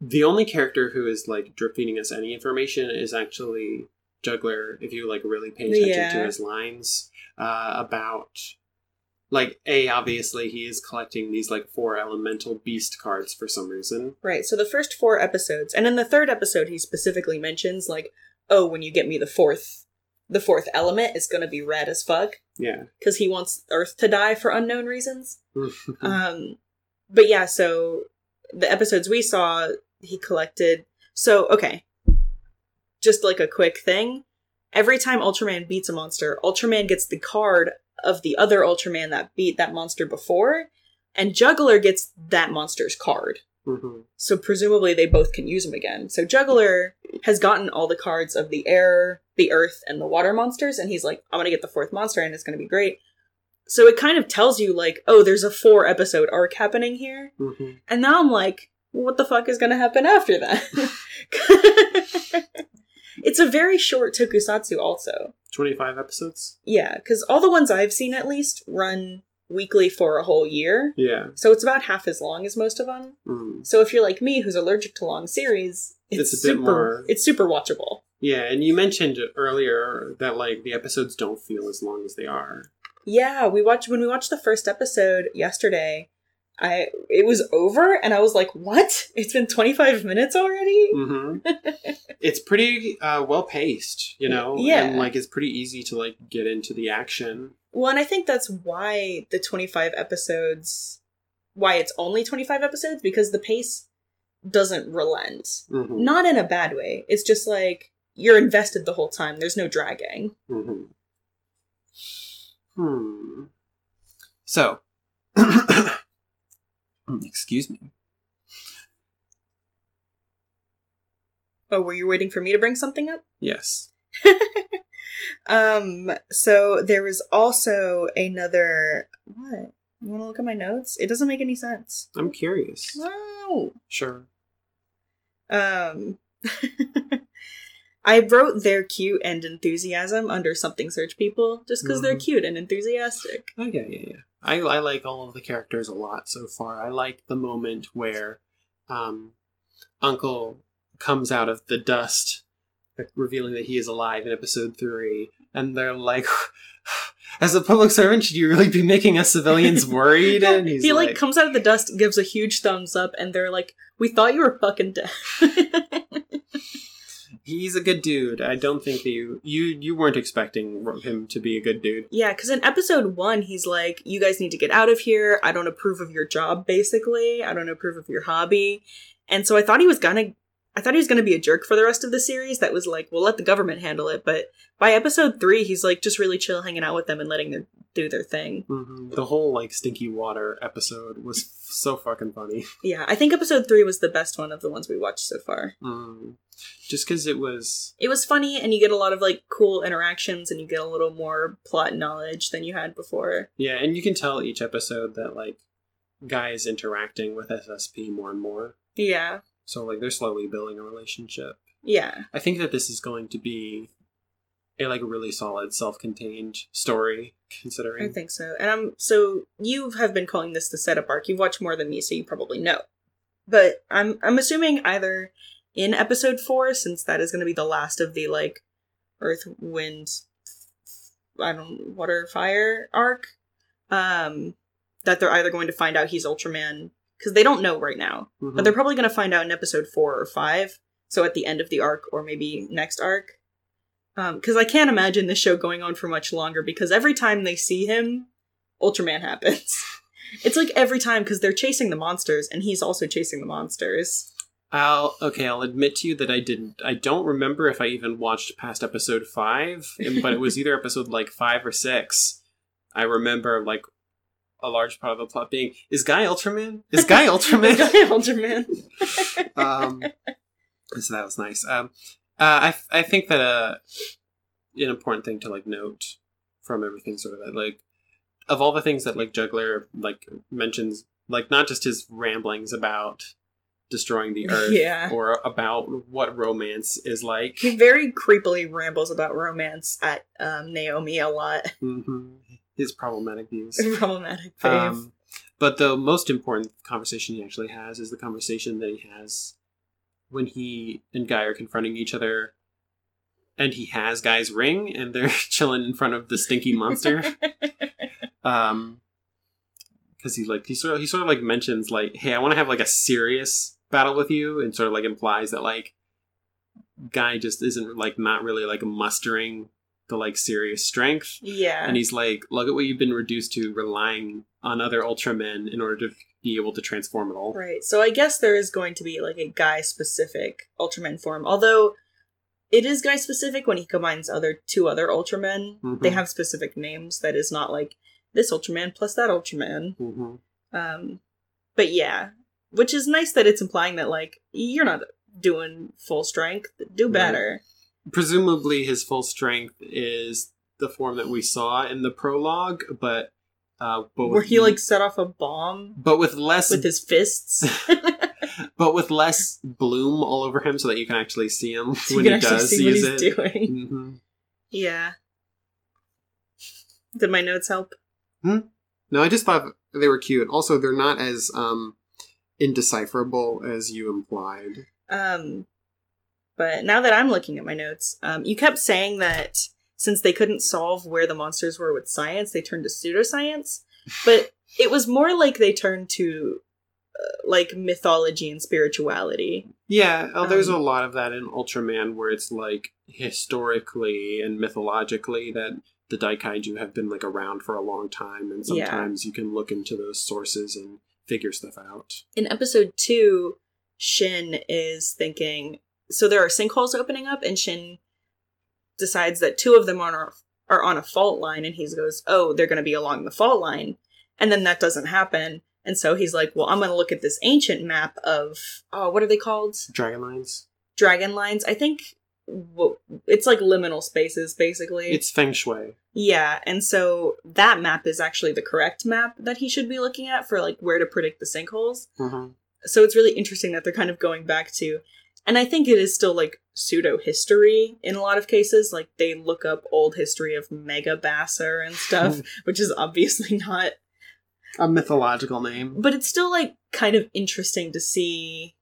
[SPEAKER 2] the only character who is like drip feeding us any information is actually Juggler. If you like really pay attention
[SPEAKER 1] Yeah.
[SPEAKER 2] to his lines uh, about like a obviously he is collecting these like four elemental beast cards for some reason.
[SPEAKER 1] Right. So the first four episodes, and in the third episode, he specifically mentions like, "Oh, when you get me the fourth, the fourth element, is gonna be red as fuck,"
[SPEAKER 2] Yeah.
[SPEAKER 1] because he wants Earth to die for unknown reasons. <laughs> Um, but yeah, so the episodes we saw, he collected. So okay, just like a quick thing. Every time Ultraman beats a monster, Ultraman gets the card of the other Ultraman that beat that monster before, and Juggler gets that monster's card.
[SPEAKER 2] Mhm.
[SPEAKER 1] So presumably they both can use them again. So Juggler has gotten all the cards of the air, the earth, and the water monsters, and he's like, I'm gonna get the fourth monster and it's gonna be great. So it kind of tells you, like, oh, there's a four episode arc happening here.
[SPEAKER 2] Mhm.
[SPEAKER 1] And now I'm like, what the fuck is gonna happen after that? <laughs> <laughs> it's a very short tokusatsu, also.
[SPEAKER 2] 25 episodes?
[SPEAKER 1] Yeah, because all the ones I've seen at least run weekly for a whole year.
[SPEAKER 2] Yeah.
[SPEAKER 1] So it's about half as long as most of them.
[SPEAKER 2] Mm.
[SPEAKER 1] So if you're like me, who's allergic to long series, it's,
[SPEAKER 2] It's a bit
[SPEAKER 1] super.
[SPEAKER 2] more-
[SPEAKER 1] It's super watchable.
[SPEAKER 2] Yeah, and you mentioned earlier that like the episodes don't feel as long as they are.
[SPEAKER 1] Yeah, we watched when we watched the first episode yesterday. I it was over, and I was like, "What? It's been 25 minutes already."
[SPEAKER 2] hmm <laughs> it's pretty uh, well paced, you know.
[SPEAKER 1] Yeah.
[SPEAKER 2] and like it's pretty easy to like get into the action.
[SPEAKER 1] Well, and I think that's why the 25 episodes, why it's only 25 episodes, because the pace doesn't relent.
[SPEAKER 2] hmm
[SPEAKER 1] Not in a bad way. It's just like you're invested the whole time. There's no dragging.
[SPEAKER 2] hmm Hmm. So, <clears throat> <laughs> excuse me.
[SPEAKER 1] Oh, were you waiting for me to bring something up?
[SPEAKER 2] Yes. <laughs>
[SPEAKER 1] um, so there was also another. What? You want to look at my notes? It doesn't make any sense.
[SPEAKER 2] I'm curious.
[SPEAKER 1] Wow.
[SPEAKER 2] Sure.
[SPEAKER 1] Um, <laughs> I wrote their cute and enthusiasm under something search people just because they're
[SPEAKER 2] Mhm.
[SPEAKER 1] cute and enthusiastic.
[SPEAKER 2] Oh yeah, yeah, yeah. I I like all of the characters a lot so far. I like the moment where um Uncle comes out of the dust revealing that he is alive in episode 3 and they're like <sighs> as a public servant should you really be making us civilians <laughs> worried and he's
[SPEAKER 1] he like,
[SPEAKER 2] like,
[SPEAKER 1] comes out of the dust, gives a huge thumbs up, and they're like, "We thought you were fucking dead." <laughs>
[SPEAKER 2] he's a good dude. I don't think that you you you weren't expecting him to be a good dude.
[SPEAKER 1] Yeah, because in episode one, he's like, You guys need to get out of here. I don't approve of your job, basically. I don't approve of your hobby. And so I thought he was gonna. I thought he was gonna be a jerk for the rest of the series that was like, We'll let the government handle it. But by episode three, he's like just really chill hanging out with them and letting them do their thing.
[SPEAKER 2] hmm The whole like stinky water episode was so fucking funny. <laughs>
[SPEAKER 1] Yeah, I think episode three was the best one of the ones we watched so far.
[SPEAKER 2] Mm. Just because it was
[SPEAKER 1] It was funny, and you get a lot of like cool interactions, and you get a little more plot knowledge than you had before.
[SPEAKER 2] Yeah, and you can tell each episode that like Guy is interacting with SSP more and more.
[SPEAKER 1] Yeah,
[SPEAKER 2] So like they're slowly building a relationship.
[SPEAKER 1] yeah.
[SPEAKER 2] I think that this is going to be a like really solid self-contained story considering
[SPEAKER 1] I think so. And I'm so you have been calling this the setup arc. You've watched more than me, so you probably know. But I'm I'm assuming either in episode four, since that is going to be the last of the like Earth, Wind, I don't water, fire arc, um, that they're either going to find out he's Ultraman because they don't know right now,
[SPEAKER 2] Mhm.
[SPEAKER 1] but they're probably going to find out in episode four or five. So at the end of the arc, or maybe next arc. Because I can't imagine this show going on for much longer. Because every time they see him, Ultraman happens. <laughs> it's like every time because they're chasing the monsters, and he's also chasing the monsters.
[SPEAKER 2] I'll okay. I'll admit to you that I didn't. I don't remember if I even watched past episode five, but it was <laughs> either episode like five or six. I remember like a large part of the plot being is Guy Ultraman? Is Guy <laughs> Ultraman?
[SPEAKER 1] Guy Ultraman. <laughs>
[SPEAKER 2] um, so that was nice. Um, uh, I I think that uh, an important thing to like note from everything sort of that like of all the things that like Juggler like mentions, like not just his ramblings about destroying the earth
[SPEAKER 1] Yeah.
[SPEAKER 2] or about what romance is like.
[SPEAKER 1] He very creepily rambles about romance at um, Naomi a lot.
[SPEAKER 2] hmm His problematic views. <laughs>
[SPEAKER 1] Problematic fave.
[SPEAKER 2] Um, but the most important conversation he actually has is the conversation that he has when he and Guy are confronting each other, and he has Guy's ring, and they're <laughs> chilling in front of the stinky monster. <laughs> um, because he like he sort of he sort of like mentions like, hey, I want to have like a serious battle with you, and sort of like implies that like Guy just isn't like not really like mustering the like serious strength
[SPEAKER 1] yeah.
[SPEAKER 2] and he's like, "Look at what you've been reduced to, relying on other Ultramen in order to be able to transform it all."
[SPEAKER 1] Right. So I guess there is going to be like a guy specific Ultraman form. Although it is guy specific when he combines other two other Ultramen.
[SPEAKER 2] Mhm.
[SPEAKER 1] They have specific names that is not like this Ultraman plus that Ultraman.
[SPEAKER 2] hmm
[SPEAKER 1] Um but yeah. Which is nice that it's implying that like you're not doing full strength. Do
[SPEAKER 2] Right.
[SPEAKER 1] Better.
[SPEAKER 2] Presumably, his full strength is the form that we saw in the prologue, but uh, but
[SPEAKER 1] Where he like set off a bomb
[SPEAKER 2] but with less,
[SPEAKER 1] with his fists. <laughs> <laughs>
[SPEAKER 2] but with less bloom all over him, so that you can actually see him
[SPEAKER 1] so
[SPEAKER 2] when
[SPEAKER 1] you
[SPEAKER 2] he
[SPEAKER 1] actually
[SPEAKER 2] does
[SPEAKER 1] see what
[SPEAKER 2] use
[SPEAKER 1] he's
[SPEAKER 2] it.
[SPEAKER 1] doing.
[SPEAKER 2] hmm
[SPEAKER 1] Yeah. Did my notes help?
[SPEAKER 2] No, I just thought they were cute. Also, they're not as um, indecipherable as you implied.
[SPEAKER 1] Um, but now that I'm looking at my notes, um, you kept saying that since they couldn't solve where the monsters were with science, they turned to pseudoscience. But it was more like they turned to uh, like mythology and spirituality.
[SPEAKER 2] Yeah, oh, there's
[SPEAKER 1] Um,
[SPEAKER 2] a lot of that in Ultraman where it's like historically and mythologically that the Daikaiju have been like around for a long time, and
[SPEAKER 1] Yeah.
[SPEAKER 2] sometimes you can look into those sources and figure stuff out.
[SPEAKER 1] In episode two, Shin is thinking so there are sinkholes opening up, and Shin decides that two of them are are on a fault line, and he goes, "Oh, they're going to be along the fault line," and then that doesn't happen, and so he's like, "Well, I'm going to look at this ancient map of oh, what are they called?
[SPEAKER 2] Dragon lines.
[SPEAKER 1] Dragon lines? I think." Well, it's like liminal spaces, basically.
[SPEAKER 2] It's feng shui.
[SPEAKER 1] Yeah, and so that map is actually the correct map that he should be looking at for like where to predict the sinkholes.
[SPEAKER 2] hmm
[SPEAKER 1] So it's really interesting that they're kind of going back to and I think it is still like pseudo history in a lot of cases. Like they look up old history of Mega Basser and stuff, hmm. which is obviously <laughs> not
[SPEAKER 2] A mythological name.
[SPEAKER 1] but it's still like kind of interesting to see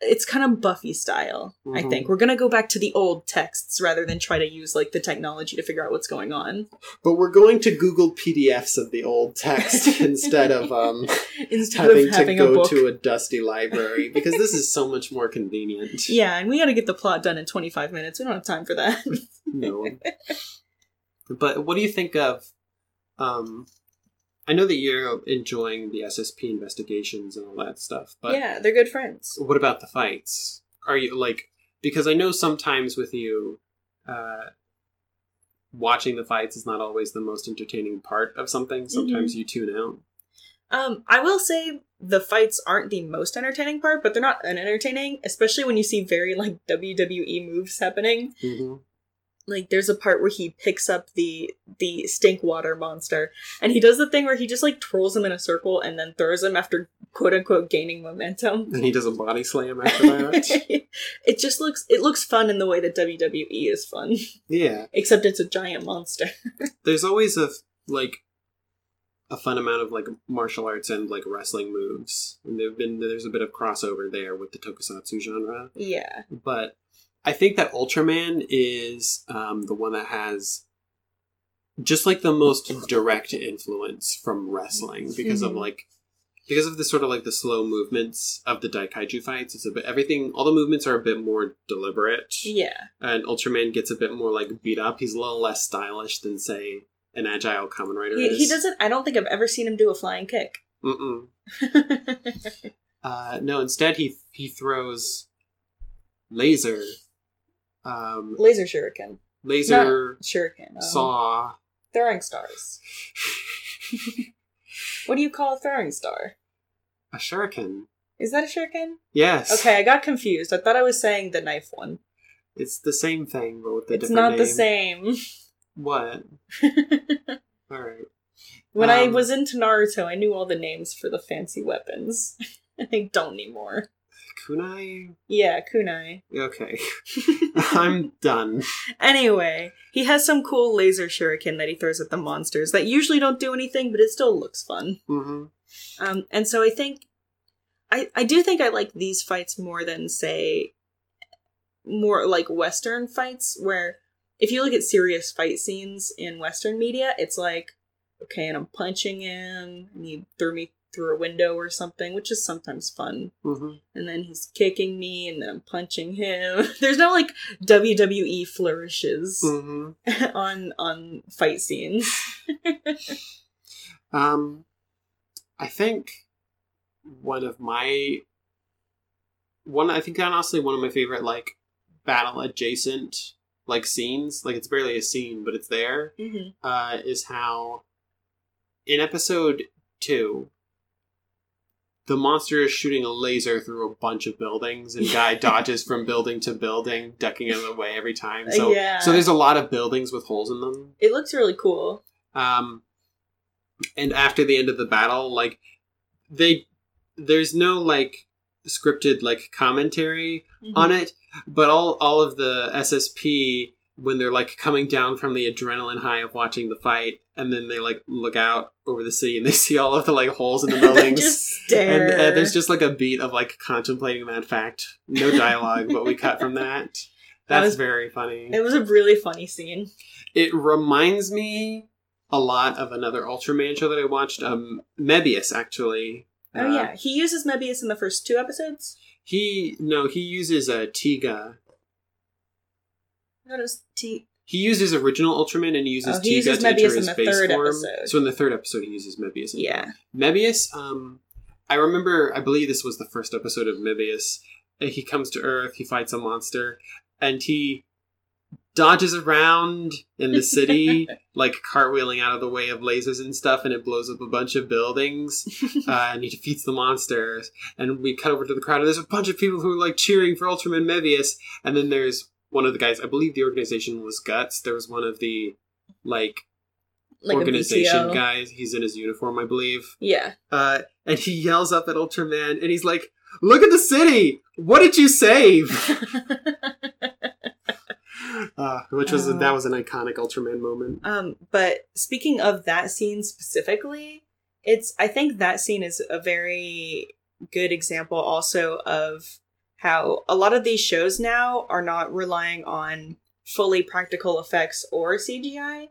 [SPEAKER 1] it's kind of Buffy style, I
[SPEAKER 2] Mhm.
[SPEAKER 1] think. We're gonna go back to the old texts rather than try to use like the technology to figure out what's going on.
[SPEAKER 2] But we're going to Google PDFs of the old text <laughs> instead of um, <laughs>
[SPEAKER 1] Instead
[SPEAKER 2] having
[SPEAKER 1] of
[SPEAKER 2] to
[SPEAKER 1] having a
[SPEAKER 2] go
[SPEAKER 1] book.
[SPEAKER 2] to a dusty library because this is so much more convenient. <laughs>
[SPEAKER 1] Yeah, and we gotta get the plot done in 25 minutes. We don't have time for that.
[SPEAKER 2] No. but what do you think of? Um, I know that you're enjoying the SSP investigations and all that stuff, but
[SPEAKER 1] yeah, they're good friends.
[SPEAKER 2] what about the fights? Are you like because I know sometimes with you, uh, watching the fights is not always the most entertaining part of something. Sometimes you tune out.
[SPEAKER 1] Um, I will say the fights aren't the most entertaining part, but they're not unentertaining, especially when you see very like WWE moves happening.
[SPEAKER 2] Mm-hmm.
[SPEAKER 1] Like there's a part where he picks up the the stink water monster and he does the thing where he just like twirls him in a circle and then throws him after quote unquote gaining momentum.
[SPEAKER 2] And he does a body slam after that. <laughs>
[SPEAKER 1] it just looks it looks fun in the way that WWE is fun.
[SPEAKER 2] yeah,
[SPEAKER 1] Except it's a giant monster. <laughs>
[SPEAKER 2] there's always a like a fun amount of like martial arts and like wrestling moves, and there've been there's a bit of crossover there with the tokusatsu genre.
[SPEAKER 1] yeah.
[SPEAKER 2] But I think that Ultraman is um, the one that has just like the most direct influence from wrestling because of
[SPEAKER 1] Mhm.
[SPEAKER 2] like because of the sort of like the slow movements of the Daikaiju fights, it's a bit everything. All the movements are a bit more deliberate,
[SPEAKER 1] Yeah.
[SPEAKER 2] and Ultraman gets a bit more like beat up. He's a little less stylish than say an agile Kamen Rider
[SPEAKER 1] He, he doesn't. I don't think I've ever seen him do a flying kick. <laughs>
[SPEAKER 2] Uh, no, instead he he throws laser, um,
[SPEAKER 1] Laser shuriken.
[SPEAKER 2] laser
[SPEAKER 1] Shuriken. um,
[SPEAKER 2] saw.
[SPEAKER 1] Throwing stars. <laughs> What do you call a throwing star?
[SPEAKER 2] A shuriken.
[SPEAKER 1] Is that a shuriken?
[SPEAKER 2] Yes.
[SPEAKER 1] Okay, I got confused. I thought I was saying the knife one.
[SPEAKER 2] It's the same thing, but with a
[SPEAKER 1] It's
[SPEAKER 2] different
[SPEAKER 1] not the
[SPEAKER 2] name.
[SPEAKER 1] same.
[SPEAKER 2] What? <laughs> All right.
[SPEAKER 1] when I
[SPEAKER 2] Um,
[SPEAKER 1] was into Naruto, I knew all the names for the fancy weapons. <laughs> I don't anymore.
[SPEAKER 2] Kunai.
[SPEAKER 1] Yeah, kunai.
[SPEAKER 2] Okay. <laughs> I'm done.
[SPEAKER 1] Anyway, he has some cool laser shuriken that he throws at the monsters that usually don't do anything, but it still looks fun.
[SPEAKER 2] hmm
[SPEAKER 1] Um, and so I think, I I do think I like these fights more than say, more like Western fights where if you look at serious fight scenes in Western media, it's like, okay, and I'm punching him, and he threw me through a window or something, which is sometimes fun.
[SPEAKER 2] hmm
[SPEAKER 1] And then he's kicking me, and then I'm punching him. <laughs> There's no like WWE flourishes
[SPEAKER 2] hmm <laughs>
[SPEAKER 1] on on fight scenes. <laughs>
[SPEAKER 2] Um, I think one of my one. I think honestly one of my favorite like battle adjacent like scenes. Like it's barely a scene, but it's there.
[SPEAKER 1] hmm
[SPEAKER 2] Uh, is how in episode two. The monster is shooting a laser through a bunch of buildings, and guy <laughs> dodges from building to building, ducking out of the way every time. So,
[SPEAKER 1] Yeah.
[SPEAKER 2] so there's a lot of buildings with holes in them.
[SPEAKER 1] It looks really cool.
[SPEAKER 2] Um, and after the end of the battle, like they, there's no like scripted like commentary
[SPEAKER 1] Mhm.
[SPEAKER 2] on it, but all all of the SSP when they're like coming down from the adrenaline high of watching the fight, and then they like look out over the city and they <laughs> see all of the like holes in the <laughs> buildings.
[SPEAKER 1] just stare.
[SPEAKER 2] and uh, there's just like a beat of like contemplating that fact. No dialogue, but we cut from <laughs> that.
[SPEAKER 1] That
[SPEAKER 2] That's
[SPEAKER 1] was-
[SPEAKER 2] very funny.
[SPEAKER 1] It was a really funny scene.
[SPEAKER 2] It reminds me a lot of another Ultraman show that I watched, um, Mebius, actually.
[SPEAKER 1] Oh
[SPEAKER 2] Uh,
[SPEAKER 1] yeah, he uses Mebius in the first two episodes.
[SPEAKER 2] He no, he uses a Tiga.
[SPEAKER 1] Notice T.
[SPEAKER 2] He uses original Ultraman and he uses
[SPEAKER 1] Oh, he
[SPEAKER 2] Tiga
[SPEAKER 1] uses
[SPEAKER 2] to enter
[SPEAKER 1] Mebius in
[SPEAKER 2] his
[SPEAKER 1] the
[SPEAKER 2] base
[SPEAKER 1] third
[SPEAKER 2] form.
[SPEAKER 1] episode.
[SPEAKER 2] So in the third episode, he uses Mebius. in
[SPEAKER 1] Yeah.
[SPEAKER 2] Mebius. Um, I remember. I believe this was the first episode of Mebius. Uh, He comes to Earth. He fights a monster, and he dodges around in the city, <laughs> like cartwheeling out of the way of lasers and stuff, and it blows up a bunch of buildings. <laughs> uh, and he defeats the monsters. And we cut over to the crowd, and there's a bunch of people who are like cheering for Ultraman Mebius. And then there's one of the guys. I believe the organization was Guts. There was one of the like,
[SPEAKER 1] like
[SPEAKER 2] organization guys. He's in his uniform, I believe.
[SPEAKER 1] Yeah.
[SPEAKER 2] Uh, and he yells up at Ultraman, and he's like, "Look at the city! What did you save?" <laughs> uh, which was
[SPEAKER 1] Oh.
[SPEAKER 2] that was an iconic Ultraman moment.
[SPEAKER 1] um, but speaking of that scene specifically, it's I think that scene is a very good example also of how a lot of these shows now are not relying on fully practical effects or CGI.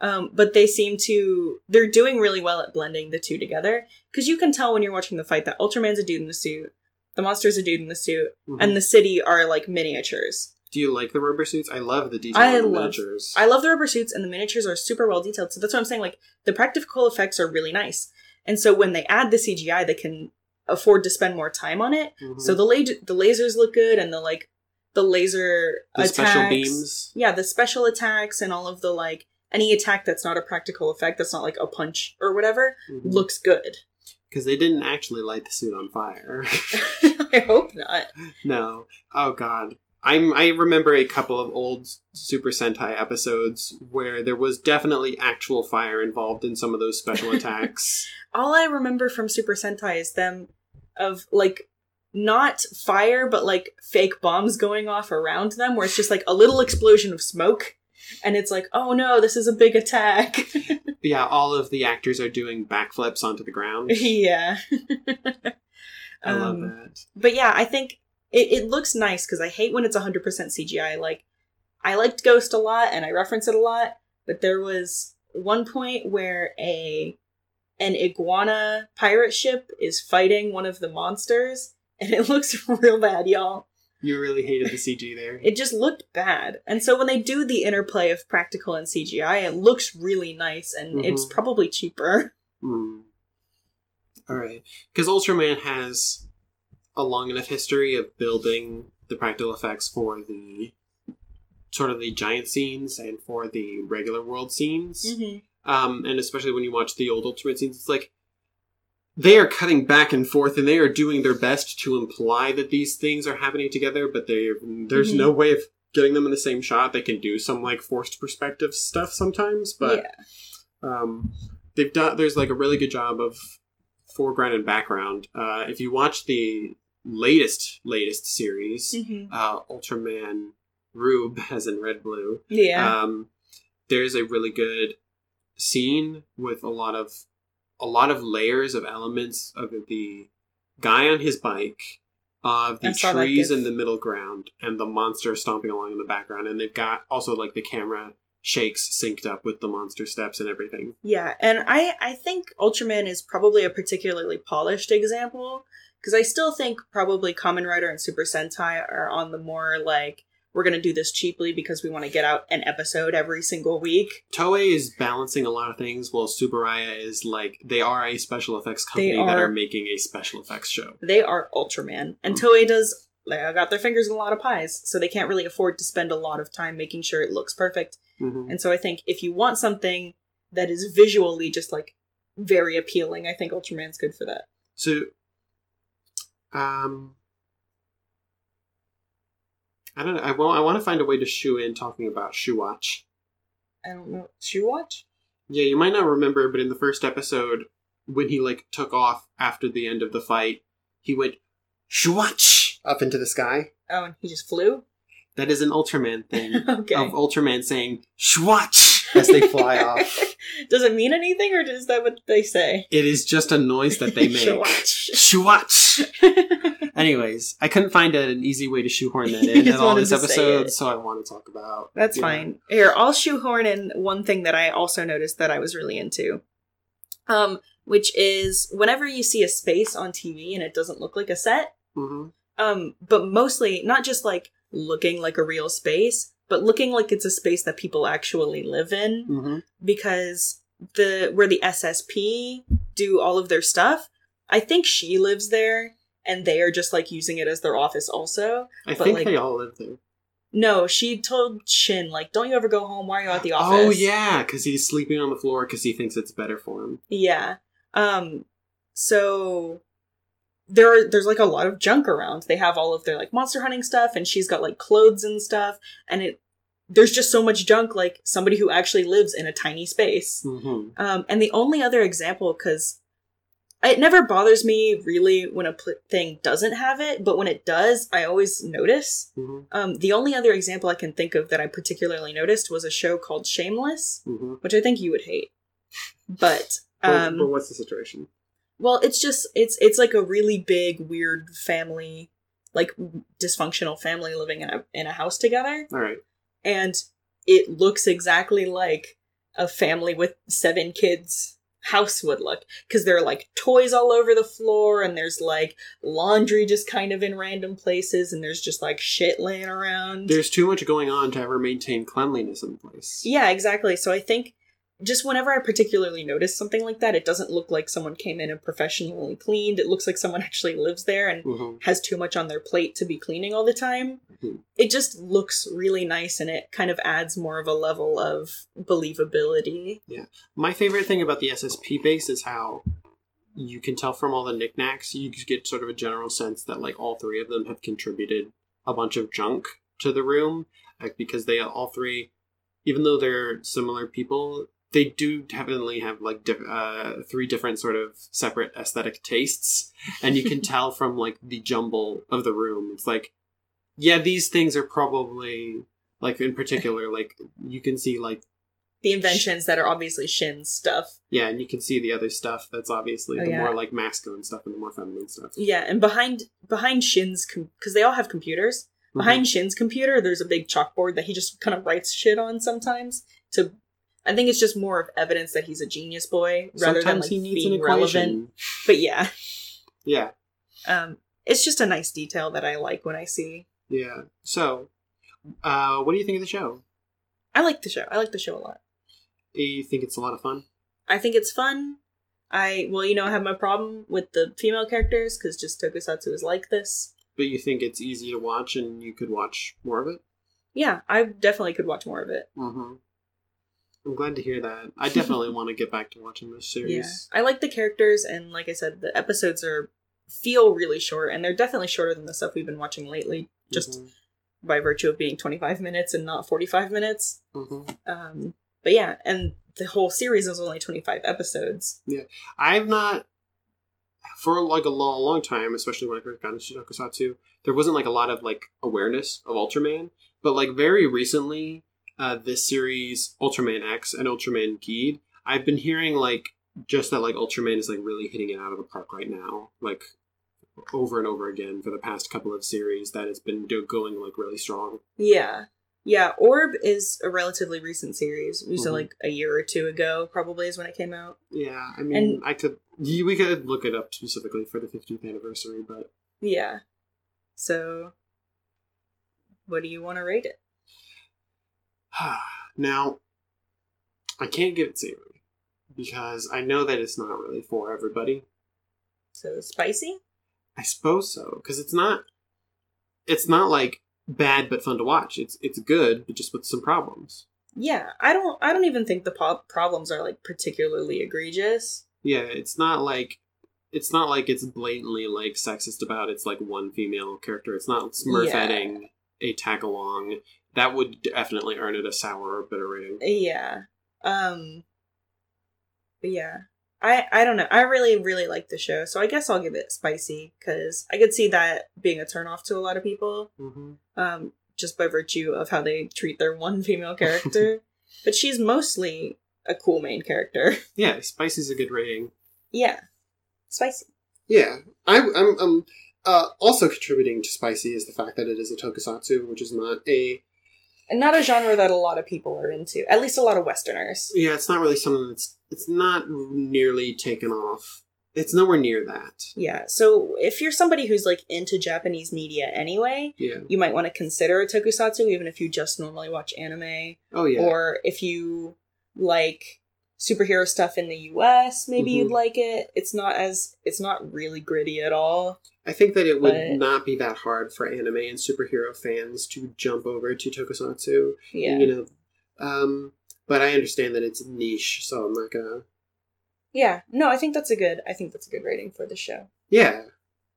[SPEAKER 1] Um, but they seem to they're doing really well at blending the two together because you can tell when you're watching the fight that Ultraman's a dude in the suit, the monster's a dude in the suit,
[SPEAKER 2] Mhm.
[SPEAKER 1] and the city are like miniatures.
[SPEAKER 2] Do you like the rubber suits? I love the detail
[SPEAKER 1] I
[SPEAKER 2] the
[SPEAKER 1] love-
[SPEAKER 2] miniatures.
[SPEAKER 1] I love the rubber suits and the miniatures are super well detailed. So that's what I'm saying. Like the practical effects are really nice. And so when they add the CGI, they can afford to spend more time on it.
[SPEAKER 2] Mhm.
[SPEAKER 1] So the la- the lasers look good and the like the laser
[SPEAKER 2] the
[SPEAKER 1] attacks,
[SPEAKER 2] special beams.
[SPEAKER 1] Yeah, the special attacks and all of the like any attack that's not a practical effect, that's not like a punch or whatever,
[SPEAKER 2] Mhm.
[SPEAKER 1] looks good.
[SPEAKER 2] because they didn't actually light the suit on fire. <laughs>
[SPEAKER 1] I hope not. <laughs>
[SPEAKER 2] no. Oh God. I'm. I remember a couple of old Super Sentai episodes where there was definitely actual fire involved in some of those special <laughs> attacks.
[SPEAKER 1] all I remember from Super Sentai is them of like not fire, but like fake bombs going off around them, where it's just like a little explosion of smoke, and it's like, oh no, this is a big attack. <laughs>
[SPEAKER 2] yeah, all of the actors are doing backflips onto the ground. <laughs>
[SPEAKER 1] yeah.
[SPEAKER 2] I love
[SPEAKER 1] Um,
[SPEAKER 2] that.
[SPEAKER 1] But yeah, I think it, it looks nice because I hate when it's 100% CGI. Like, I liked Ghost a lot and I reference it a lot, but there was one point where a an iguana pirate ship is fighting one of the monsters, <laughs> and it looks real bad, y'all.
[SPEAKER 2] You really hated the CG there. <laughs>
[SPEAKER 1] It just looked bad. And so when they do the interplay of practical and CGI, it looks really nice, and
[SPEAKER 2] Mhm.
[SPEAKER 1] it's probably cheaper. <laughs>
[SPEAKER 2] Hmm. All right, because Ultraman has a long enough history of building the practical effects for the sort of the giant scenes and for the regular world scenes.
[SPEAKER 1] Mm-hmm.
[SPEAKER 2] Um, and especially when you watch the old Ultraman scenes, it's like they are cutting back and forth, and they are doing their best to imply that these things are happening together. But they there's
[SPEAKER 1] Mhm.
[SPEAKER 2] no way of getting them in the same shot. They can do some like forced perspective stuff sometimes, but
[SPEAKER 1] yeah.
[SPEAKER 2] um, they've done there's like a really good job of foreground and background uh, if you watch the latest latest series
[SPEAKER 1] hmm
[SPEAKER 2] uh, ultraman rube <laughs> as in red blue.
[SPEAKER 1] Yeah.
[SPEAKER 2] um, there's a really good scene with a lot of a lot of layers of elements of the guy on his bike of the trees in the middle ground and the monster stomping along in the background. And they've got also like the camera shakes synced up with the monster steps and everything.
[SPEAKER 1] Yeah, and I I think Ultraman is probably a particularly polished example because I still think probably Kamen Rider and Super Sentai are on the more like we're gonna do this cheaply because we want to get out an episode every single week.
[SPEAKER 2] Toei is balancing a lot of things, while Tsuburaya is like they are a special effects company
[SPEAKER 1] They
[SPEAKER 2] that
[SPEAKER 1] are-
[SPEAKER 2] are making a special effects show.
[SPEAKER 1] They are Ultraman, and
[SPEAKER 2] Mm.
[SPEAKER 1] Toei does they got their fingers in a lot of pies, so they can't really afford to spend a lot of time making sure it looks perfect.
[SPEAKER 2] hmm
[SPEAKER 1] And so I think if you want something that is visually just like very appealing, I think Ultraman's good for that.
[SPEAKER 2] So, um, I don't know. I want. I want to find a way to shoe in talking about Shuwatch.
[SPEAKER 1] I don't know. Shoe watch?
[SPEAKER 2] Yeah, you might not remember, but in the first episode, when he like took off after the end of the fight, he went Shuwatch up into the sky.
[SPEAKER 1] Oh, and he just flew.
[SPEAKER 2] That is an Ultraman <laughs> thing
[SPEAKER 1] okay.
[SPEAKER 2] of Ultraman saying Shuwatch as they fly <laughs> off.
[SPEAKER 1] Does it mean anything, or is that what they say?
[SPEAKER 2] It is just a noise that they <laughs> make.
[SPEAKER 1] Shawatch.
[SPEAKER 2] Shwatch. <laughs> Anyways, I couldn't find an easy way to shoehorn that <laughs> in all
[SPEAKER 1] wanted
[SPEAKER 2] this episode, so I want to talk about.
[SPEAKER 1] That's
[SPEAKER 2] yeah.
[SPEAKER 1] fine. Here, I'll shoehorn in one thing that I also noticed that I was really into. Um, which is whenever you see a space on TV and it doesn't look like a set,
[SPEAKER 2] Mhm.
[SPEAKER 1] um, but mostly not just like looking like a real space, but looking like it's a space that people actually live in.
[SPEAKER 2] Mhm.
[SPEAKER 1] because the where the SSP do all of their stuff, I think she lives there and they are just like using it as their office also.
[SPEAKER 2] I
[SPEAKER 1] But,
[SPEAKER 2] think
[SPEAKER 1] like-
[SPEAKER 2] they all live there.
[SPEAKER 1] No, she told Shin like, "Don't you ever go home? Why are you at the office?"
[SPEAKER 2] Oh yeah, because he's sleeping on the floor because he thinks it's better for him.
[SPEAKER 1] Yeah. Um so there are there's like a lot of junk around. They have all of their like monster hunting stuff and she's got like clothes and stuff and it there's just so much junk like somebody who actually lives in a tiny space.
[SPEAKER 2] hmm
[SPEAKER 1] Um, and the only other example, because it never bothers me really when a pl- thing doesn't have it, but when it does, I always notice.
[SPEAKER 2] hmm
[SPEAKER 1] Um, the only other example I can think of that I particularly noticed was a show called Shameless,
[SPEAKER 2] hmm
[SPEAKER 1] which I think you would hate. But
[SPEAKER 2] but,
[SPEAKER 1] um,
[SPEAKER 2] but what's the situation?
[SPEAKER 1] well, it's just it's it's like a really big weird family, like dysfunctional family living in a in a house together
[SPEAKER 2] All right.
[SPEAKER 1] and it looks exactly like a family with seven kids house would look because there are like toys all over the floor and there's like laundry just kind of in random places and there's just like shit laying around
[SPEAKER 2] There's too much going on to ever maintain cleanliness in place.
[SPEAKER 1] yeah exactly so i think just whenever i particularly notice something like that it doesn't look like someone came in and professionally cleaned it looks like someone <laughs> actually lives there and
[SPEAKER 2] hmm
[SPEAKER 1] has too much on their plate to be cleaning all the time.
[SPEAKER 2] Mhm.
[SPEAKER 1] It just looks really nice and it kind of adds more of a level of believability. Yeah.
[SPEAKER 2] My favorite thing about the SSP base is how you can tell from all the knickknacks, you get sort of a general sense that like all three of them have contributed a bunch of junk to the room, like because they all three, even though they're similar people, they do definitely have like diff- uh, three different sort of separate aesthetic tastes, and you can <laughs> tell from like the jumble of the room. It's like, yeah, these things are probably like in particular, like you can see like
[SPEAKER 1] The inventions that are obviously Shin's stuff.
[SPEAKER 2] yeah, and you can see the other stuff that's obviously
[SPEAKER 1] Oh,
[SPEAKER 2] the
[SPEAKER 1] yeah.
[SPEAKER 2] more like masculine stuff and the more feminine stuff.
[SPEAKER 1] Yeah, and behind behind Shin's because they all have computers. Behind Shin's computer, there's a big chalkboard that he just kind of writes shit on sometimes to I think it's just more of evidence that he's a genius boy rather than like
[SPEAKER 2] he needs an
[SPEAKER 1] being
[SPEAKER 2] equation.
[SPEAKER 1] relevant. But yeah,
[SPEAKER 2] Yeah,
[SPEAKER 1] um, it's just a nice detail that I like when I see.
[SPEAKER 2] yeah. So, uh, what do you think of the show?
[SPEAKER 1] I like the show. I like the show a lot.
[SPEAKER 2] You think it's a lot of fun?
[SPEAKER 1] I think it's fun. I well, you know, I have my problem with the female characters because just Tokusatsu is like this.
[SPEAKER 2] But you think it's easy to watch and you could watch more of it?
[SPEAKER 1] Yeah, I definitely could watch more of it.
[SPEAKER 2] Mm-hmm. I'm glad to hear that. I <laughs> definitely want to get back to watching this series. Yeah.
[SPEAKER 1] I like the characters, and like I said, the episodes are feel really short, and they're definitely shorter than the stuff we've been watching lately, just
[SPEAKER 2] Mhm.
[SPEAKER 1] by virtue of being 25 minutes and not 45 minutes.
[SPEAKER 2] Mhm.
[SPEAKER 1] Um, but yeah, and the whole series is only 25 episodes.
[SPEAKER 2] Yeah, I've not for like a long, long time, especially when I first got into Tokusatsu, there wasn't like a lot of like awareness of Ultraman. But like very recently, uh, this series Ultraman X and Ultraman Geed, I've been hearing like just that like Ultraman is like really hitting it out of the park right now, like over and over again for the past couple of series that it's been do- going like really strong.
[SPEAKER 1] Yeah. Yeah, Orb is a relatively recent series. We said
[SPEAKER 2] Mhm.
[SPEAKER 1] like a year or two ago, probably is when it came out.
[SPEAKER 2] Yeah, I mean,
[SPEAKER 1] And-
[SPEAKER 2] I could we could look it up specifically for the 15th anniversary, but
[SPEAKER 1] Yeah. So, what do you want to rate it? <sighs>
[SPEAKER 2] now, I can't give it zero because I know that it's not really for everybody.
[SPEAKER 1] So spicy?
[SPEAKER 2] I suppose so because it's not. It's not like bad but fun to watch. It's it's good, but just with some problems.
[SPEAKER 1] Yeah, I don't. I don't even think the po- problems are like particularly egregious.
[SPEAKER 2] Yeah, it's not like. It's not like it's blatantly like sexist about it's like one female character. It's not smurfetting a tag along. That would definitely earn it a sour or bitter rating.
[SPEAKER 1] Yeah. Um. But yeah, I I don't know. I really really like the show, so I guess I'll give it spicy because I could see that being a turnoff to a lot of people.
[SPEAKER 2] Mm-hmm.
[SPEAKER 1] um, just by virtue of how they treat their one female character. <laughs> but she's mostly a cool main character. <laughs>
[SPEAKER 2] Yeah, spicy's a good rating.
[SPEAKER 1] yeah, spicy.
[SPEAKER 2] Yeah, I, I'm. I'm uh, also contributing to spicy is the fact that it is a tokusatsu, which is not a.
[SPEAKER 1] And not a genre that a lot of people are into. At least a lot of Westerners.
[SPEAKER 2] Yeah, it's not really something that's. It's not nearly taken off. It's nowhere near that.
[SPEAKER 1] Yeah. So if you're somebody who's like into Japanese media anyway,
[SPEAKER 2] Yeah.
[SPEAKER 1] you might want to consider a tokusatsu, even if you just normally watch anime,
[SPEAKER 2] Oh yeah.
[SPEAKER 1] or if you like superhero stuff in the U.S. Maybe
[SPEAKER 2] Mhm.
[SPEAKER 1] you'd like it. It's not as it's not really gritty at all.
[SPEAKER 2] I think that it would
[SPEAKER 1] but-
[SPEAKER 2] not be that hard for anime and superhero fans to jump over to tokusatsu.
[SPEAKER 1] Yeah.
[SPEAKER 2] You know, um, but I understand that it's niche, so I'm not gonna.
[SPEAKER 1] Yeah, no, I think that's a good. I think that's a good rating for the show.
[SPEAKER 2] Yeah.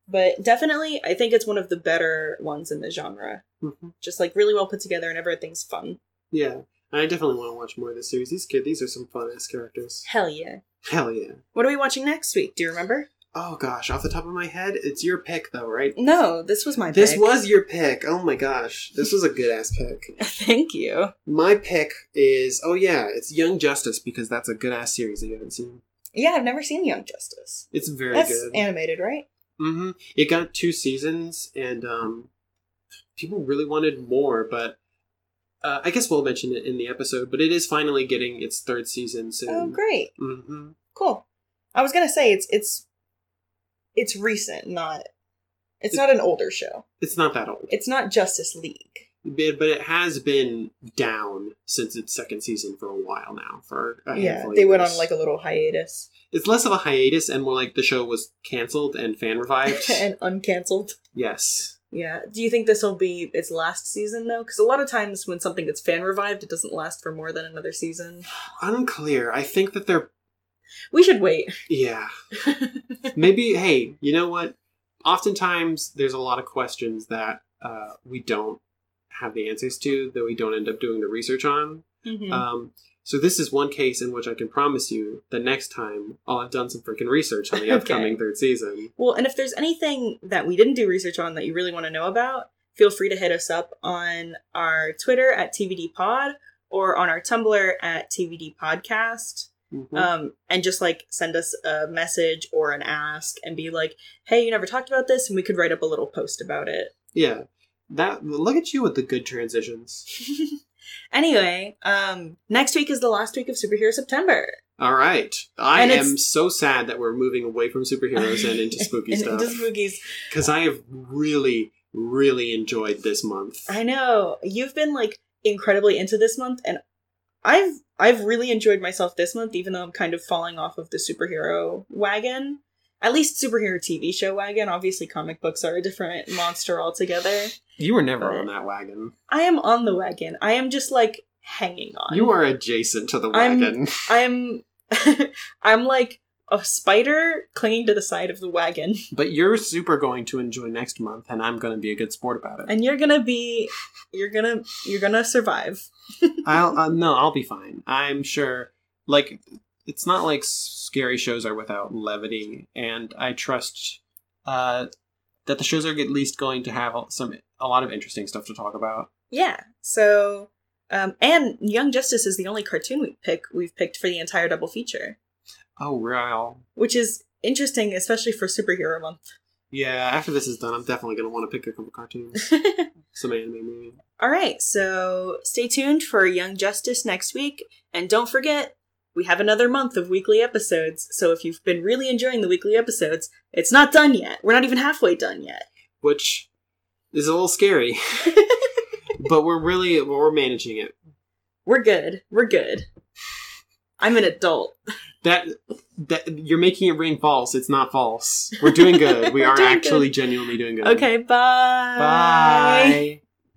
[SPEAKER 1] But definitely, I think it's one of the better ones in the genre.
[SPEAKER 2] Mhm.
[SPEAKER 1] Just like really well put together, and everything's fun.
[SPEAKER 2] Yeah. And I definitely want to watch more of this series. These kid, these are some fun ass characters.
[SPEAKER 1] Hell yeah!
[SPEAKER 2] Hell yeah.
[SPEAKER 1] What are we watching next week? Do you remember?
[SPEAKER 2] Oh gosh, off the top of my head, it's your pick though, right?
[SPEAKER 1] No, this was my. Pick.
[SPEAKER 2] This
[SPEAKER 1] pick.
[SPEAKER 2] was your pick. Oh my gosh, this was a good ass pick. <laughs>
[SPEAKER 1] Thank you.
[SPEAKER 2] My pick is oh yeah, it's Young Justice because that's a good ass series that you haven't seen.
[SPEAKER 1] Yeah, I've never seen Young Justice.
[SPEAKER 2] It's very
[SPEAKER 1] That's
[SPEAKER 2] good.
[SPEAKER 1] animated, right?
[SPEAKER 2] Mm-hmm. It got two seasons, and um, people really wanted more, but uh, I guess we'll mention it in the episode. But it is finally getting its third season soon.
[SPEAKER 1] Oh, great,
[SPEAKER 2] hmm
[SPEAKER 1] cool. I was gonna say it's it's it's recent, not it's not an older show.
[SPEAKER 2] It's not that old,
[SPEAKER 1] It's not Justice League.
[SPEAKER 2] but but it has been down since its second season for a while now. For
[SPEAKER 1] Yeah, they went on like a little hiatus
[SPEAKER 2] It's less of a hiatus and more like the show was canceled and fan revived. <laughs>
[SPEAKER 1] and uncanceled.
[SPEAKER 2] yes.
[SPEAKER 1] Yeah. Do you think this will be its last season though? Because a lot of times when something gets fan revived, it doesn't last for more than another season.
[SPEAKER 2] Unclear. I think that they're
[SPEAKER 1] We should wait.
[SPEAKER 2] yeah. <laughs> Maybe hey, you know what? Oftentimes there's a lot of questions that uh, we don't have the answers to that we don't end up doing the research on.
[SPEAKER 1] Mhm.
[SPEAKER 2] Um, so this is one case in which I can promise you the next time I'll have done some freaking research on the <laughs>
[SPEAKER 1] Okay.
[SPEAKER 2] upcoming third season.
[SPEAKER 1] well, and if there's anything that we didn't do research on that you really want to know about, feel free to hit us up on our Twitter at TVD Pod or on our Tumblr at TVD Podcast.
[SPEAKER 2] Mhm.
[SPEAKER 1] um, and just like send us a message or an ask and be like, "Hey, you never talked about this," and we could write up a little post about it.
[SPEAKER 2] yeah. That look at you with the good transitions. <laughs>
[SPEAKER 1] Anyway, um, next week is the last week of Superhero September.
[SPEAKER 2] All right. I
[SPEAKER 1] And
[SPEAKER 2] am so sad that we're moving away from superheroes and into <laughs> spooky
[SPEAKER 1] And
[SPEAKER 2] stuff
[SPEAKER 1] Into spookies.
[SPEAKER 2] because I have really, really enjoyed this month.
[SPEAKER 1] I know you've been like incredibly into this month, and I've I've really enjoyed myself this month, even though I'm kind of falling off of the superhero wagon. At least superhero TV show wagon. Obviously, comic books are a different monster altogether.
[SPEAKER 2] You were never
[SPEAKER 1] But-
[SPEAKER 2] on that wagon.
[SPEAKER 1] I am on the wagon. I am just like hanging on.
[SPEAKER 2] You are adjacent to the
[SPEAKER 1] I'm-
[SPEAKER 2] wagon. <laughs>
[SPEAKER 1] I'm <laughs> I'm like a spider clinging to the side of the wagon, <laughs>
[SPEAKER 2] But you're super going to enjoy next month, and I'm going to be a good sport about it.
[SPEAKER 1] and you're gonna be you're gonna you're gonna survive.
[SPEAKER 2] I'll uh, no, I'll be fine. I'm sure. Like, it's not like scary shows are without levity, and I trust uh, that the shows are at least going to have some a lot of interesting stuff to talk about.
[SPEAKER 1] Yeah. So, um, and Young Justice is the only cartoon we pick we've picked for the entire double feature,
[SPEAKER 2] Oh, wow.
[SPEAKER 1] which is interesting, especially for superhero month.
[SPEAKER 2] Yeah, after this is done, I'm definitely going to want to pick a couple cartoons, <laughs> some anime maybe.
[SPEAKER 1] All right. So stay tuned for Young Justice next week, and don't forget. We have another month of weekly episodes, so if you've been really enjoying the weekly episodes, it's not done yet. We're not even halfway done yet.
[SPEAKER 2] Which is a little scary, <laughs> but we're really we're managing it.
[SPEAKER 1] We're good. We're good. I'm an adult.
[SPEAKER 2] That that you're making it ring false. It's not false. We're doing good. <laughs> We are actually genuinely doing good.
[SPEAKER 1] Okay, bye.
[SPEAKER 2] Bye.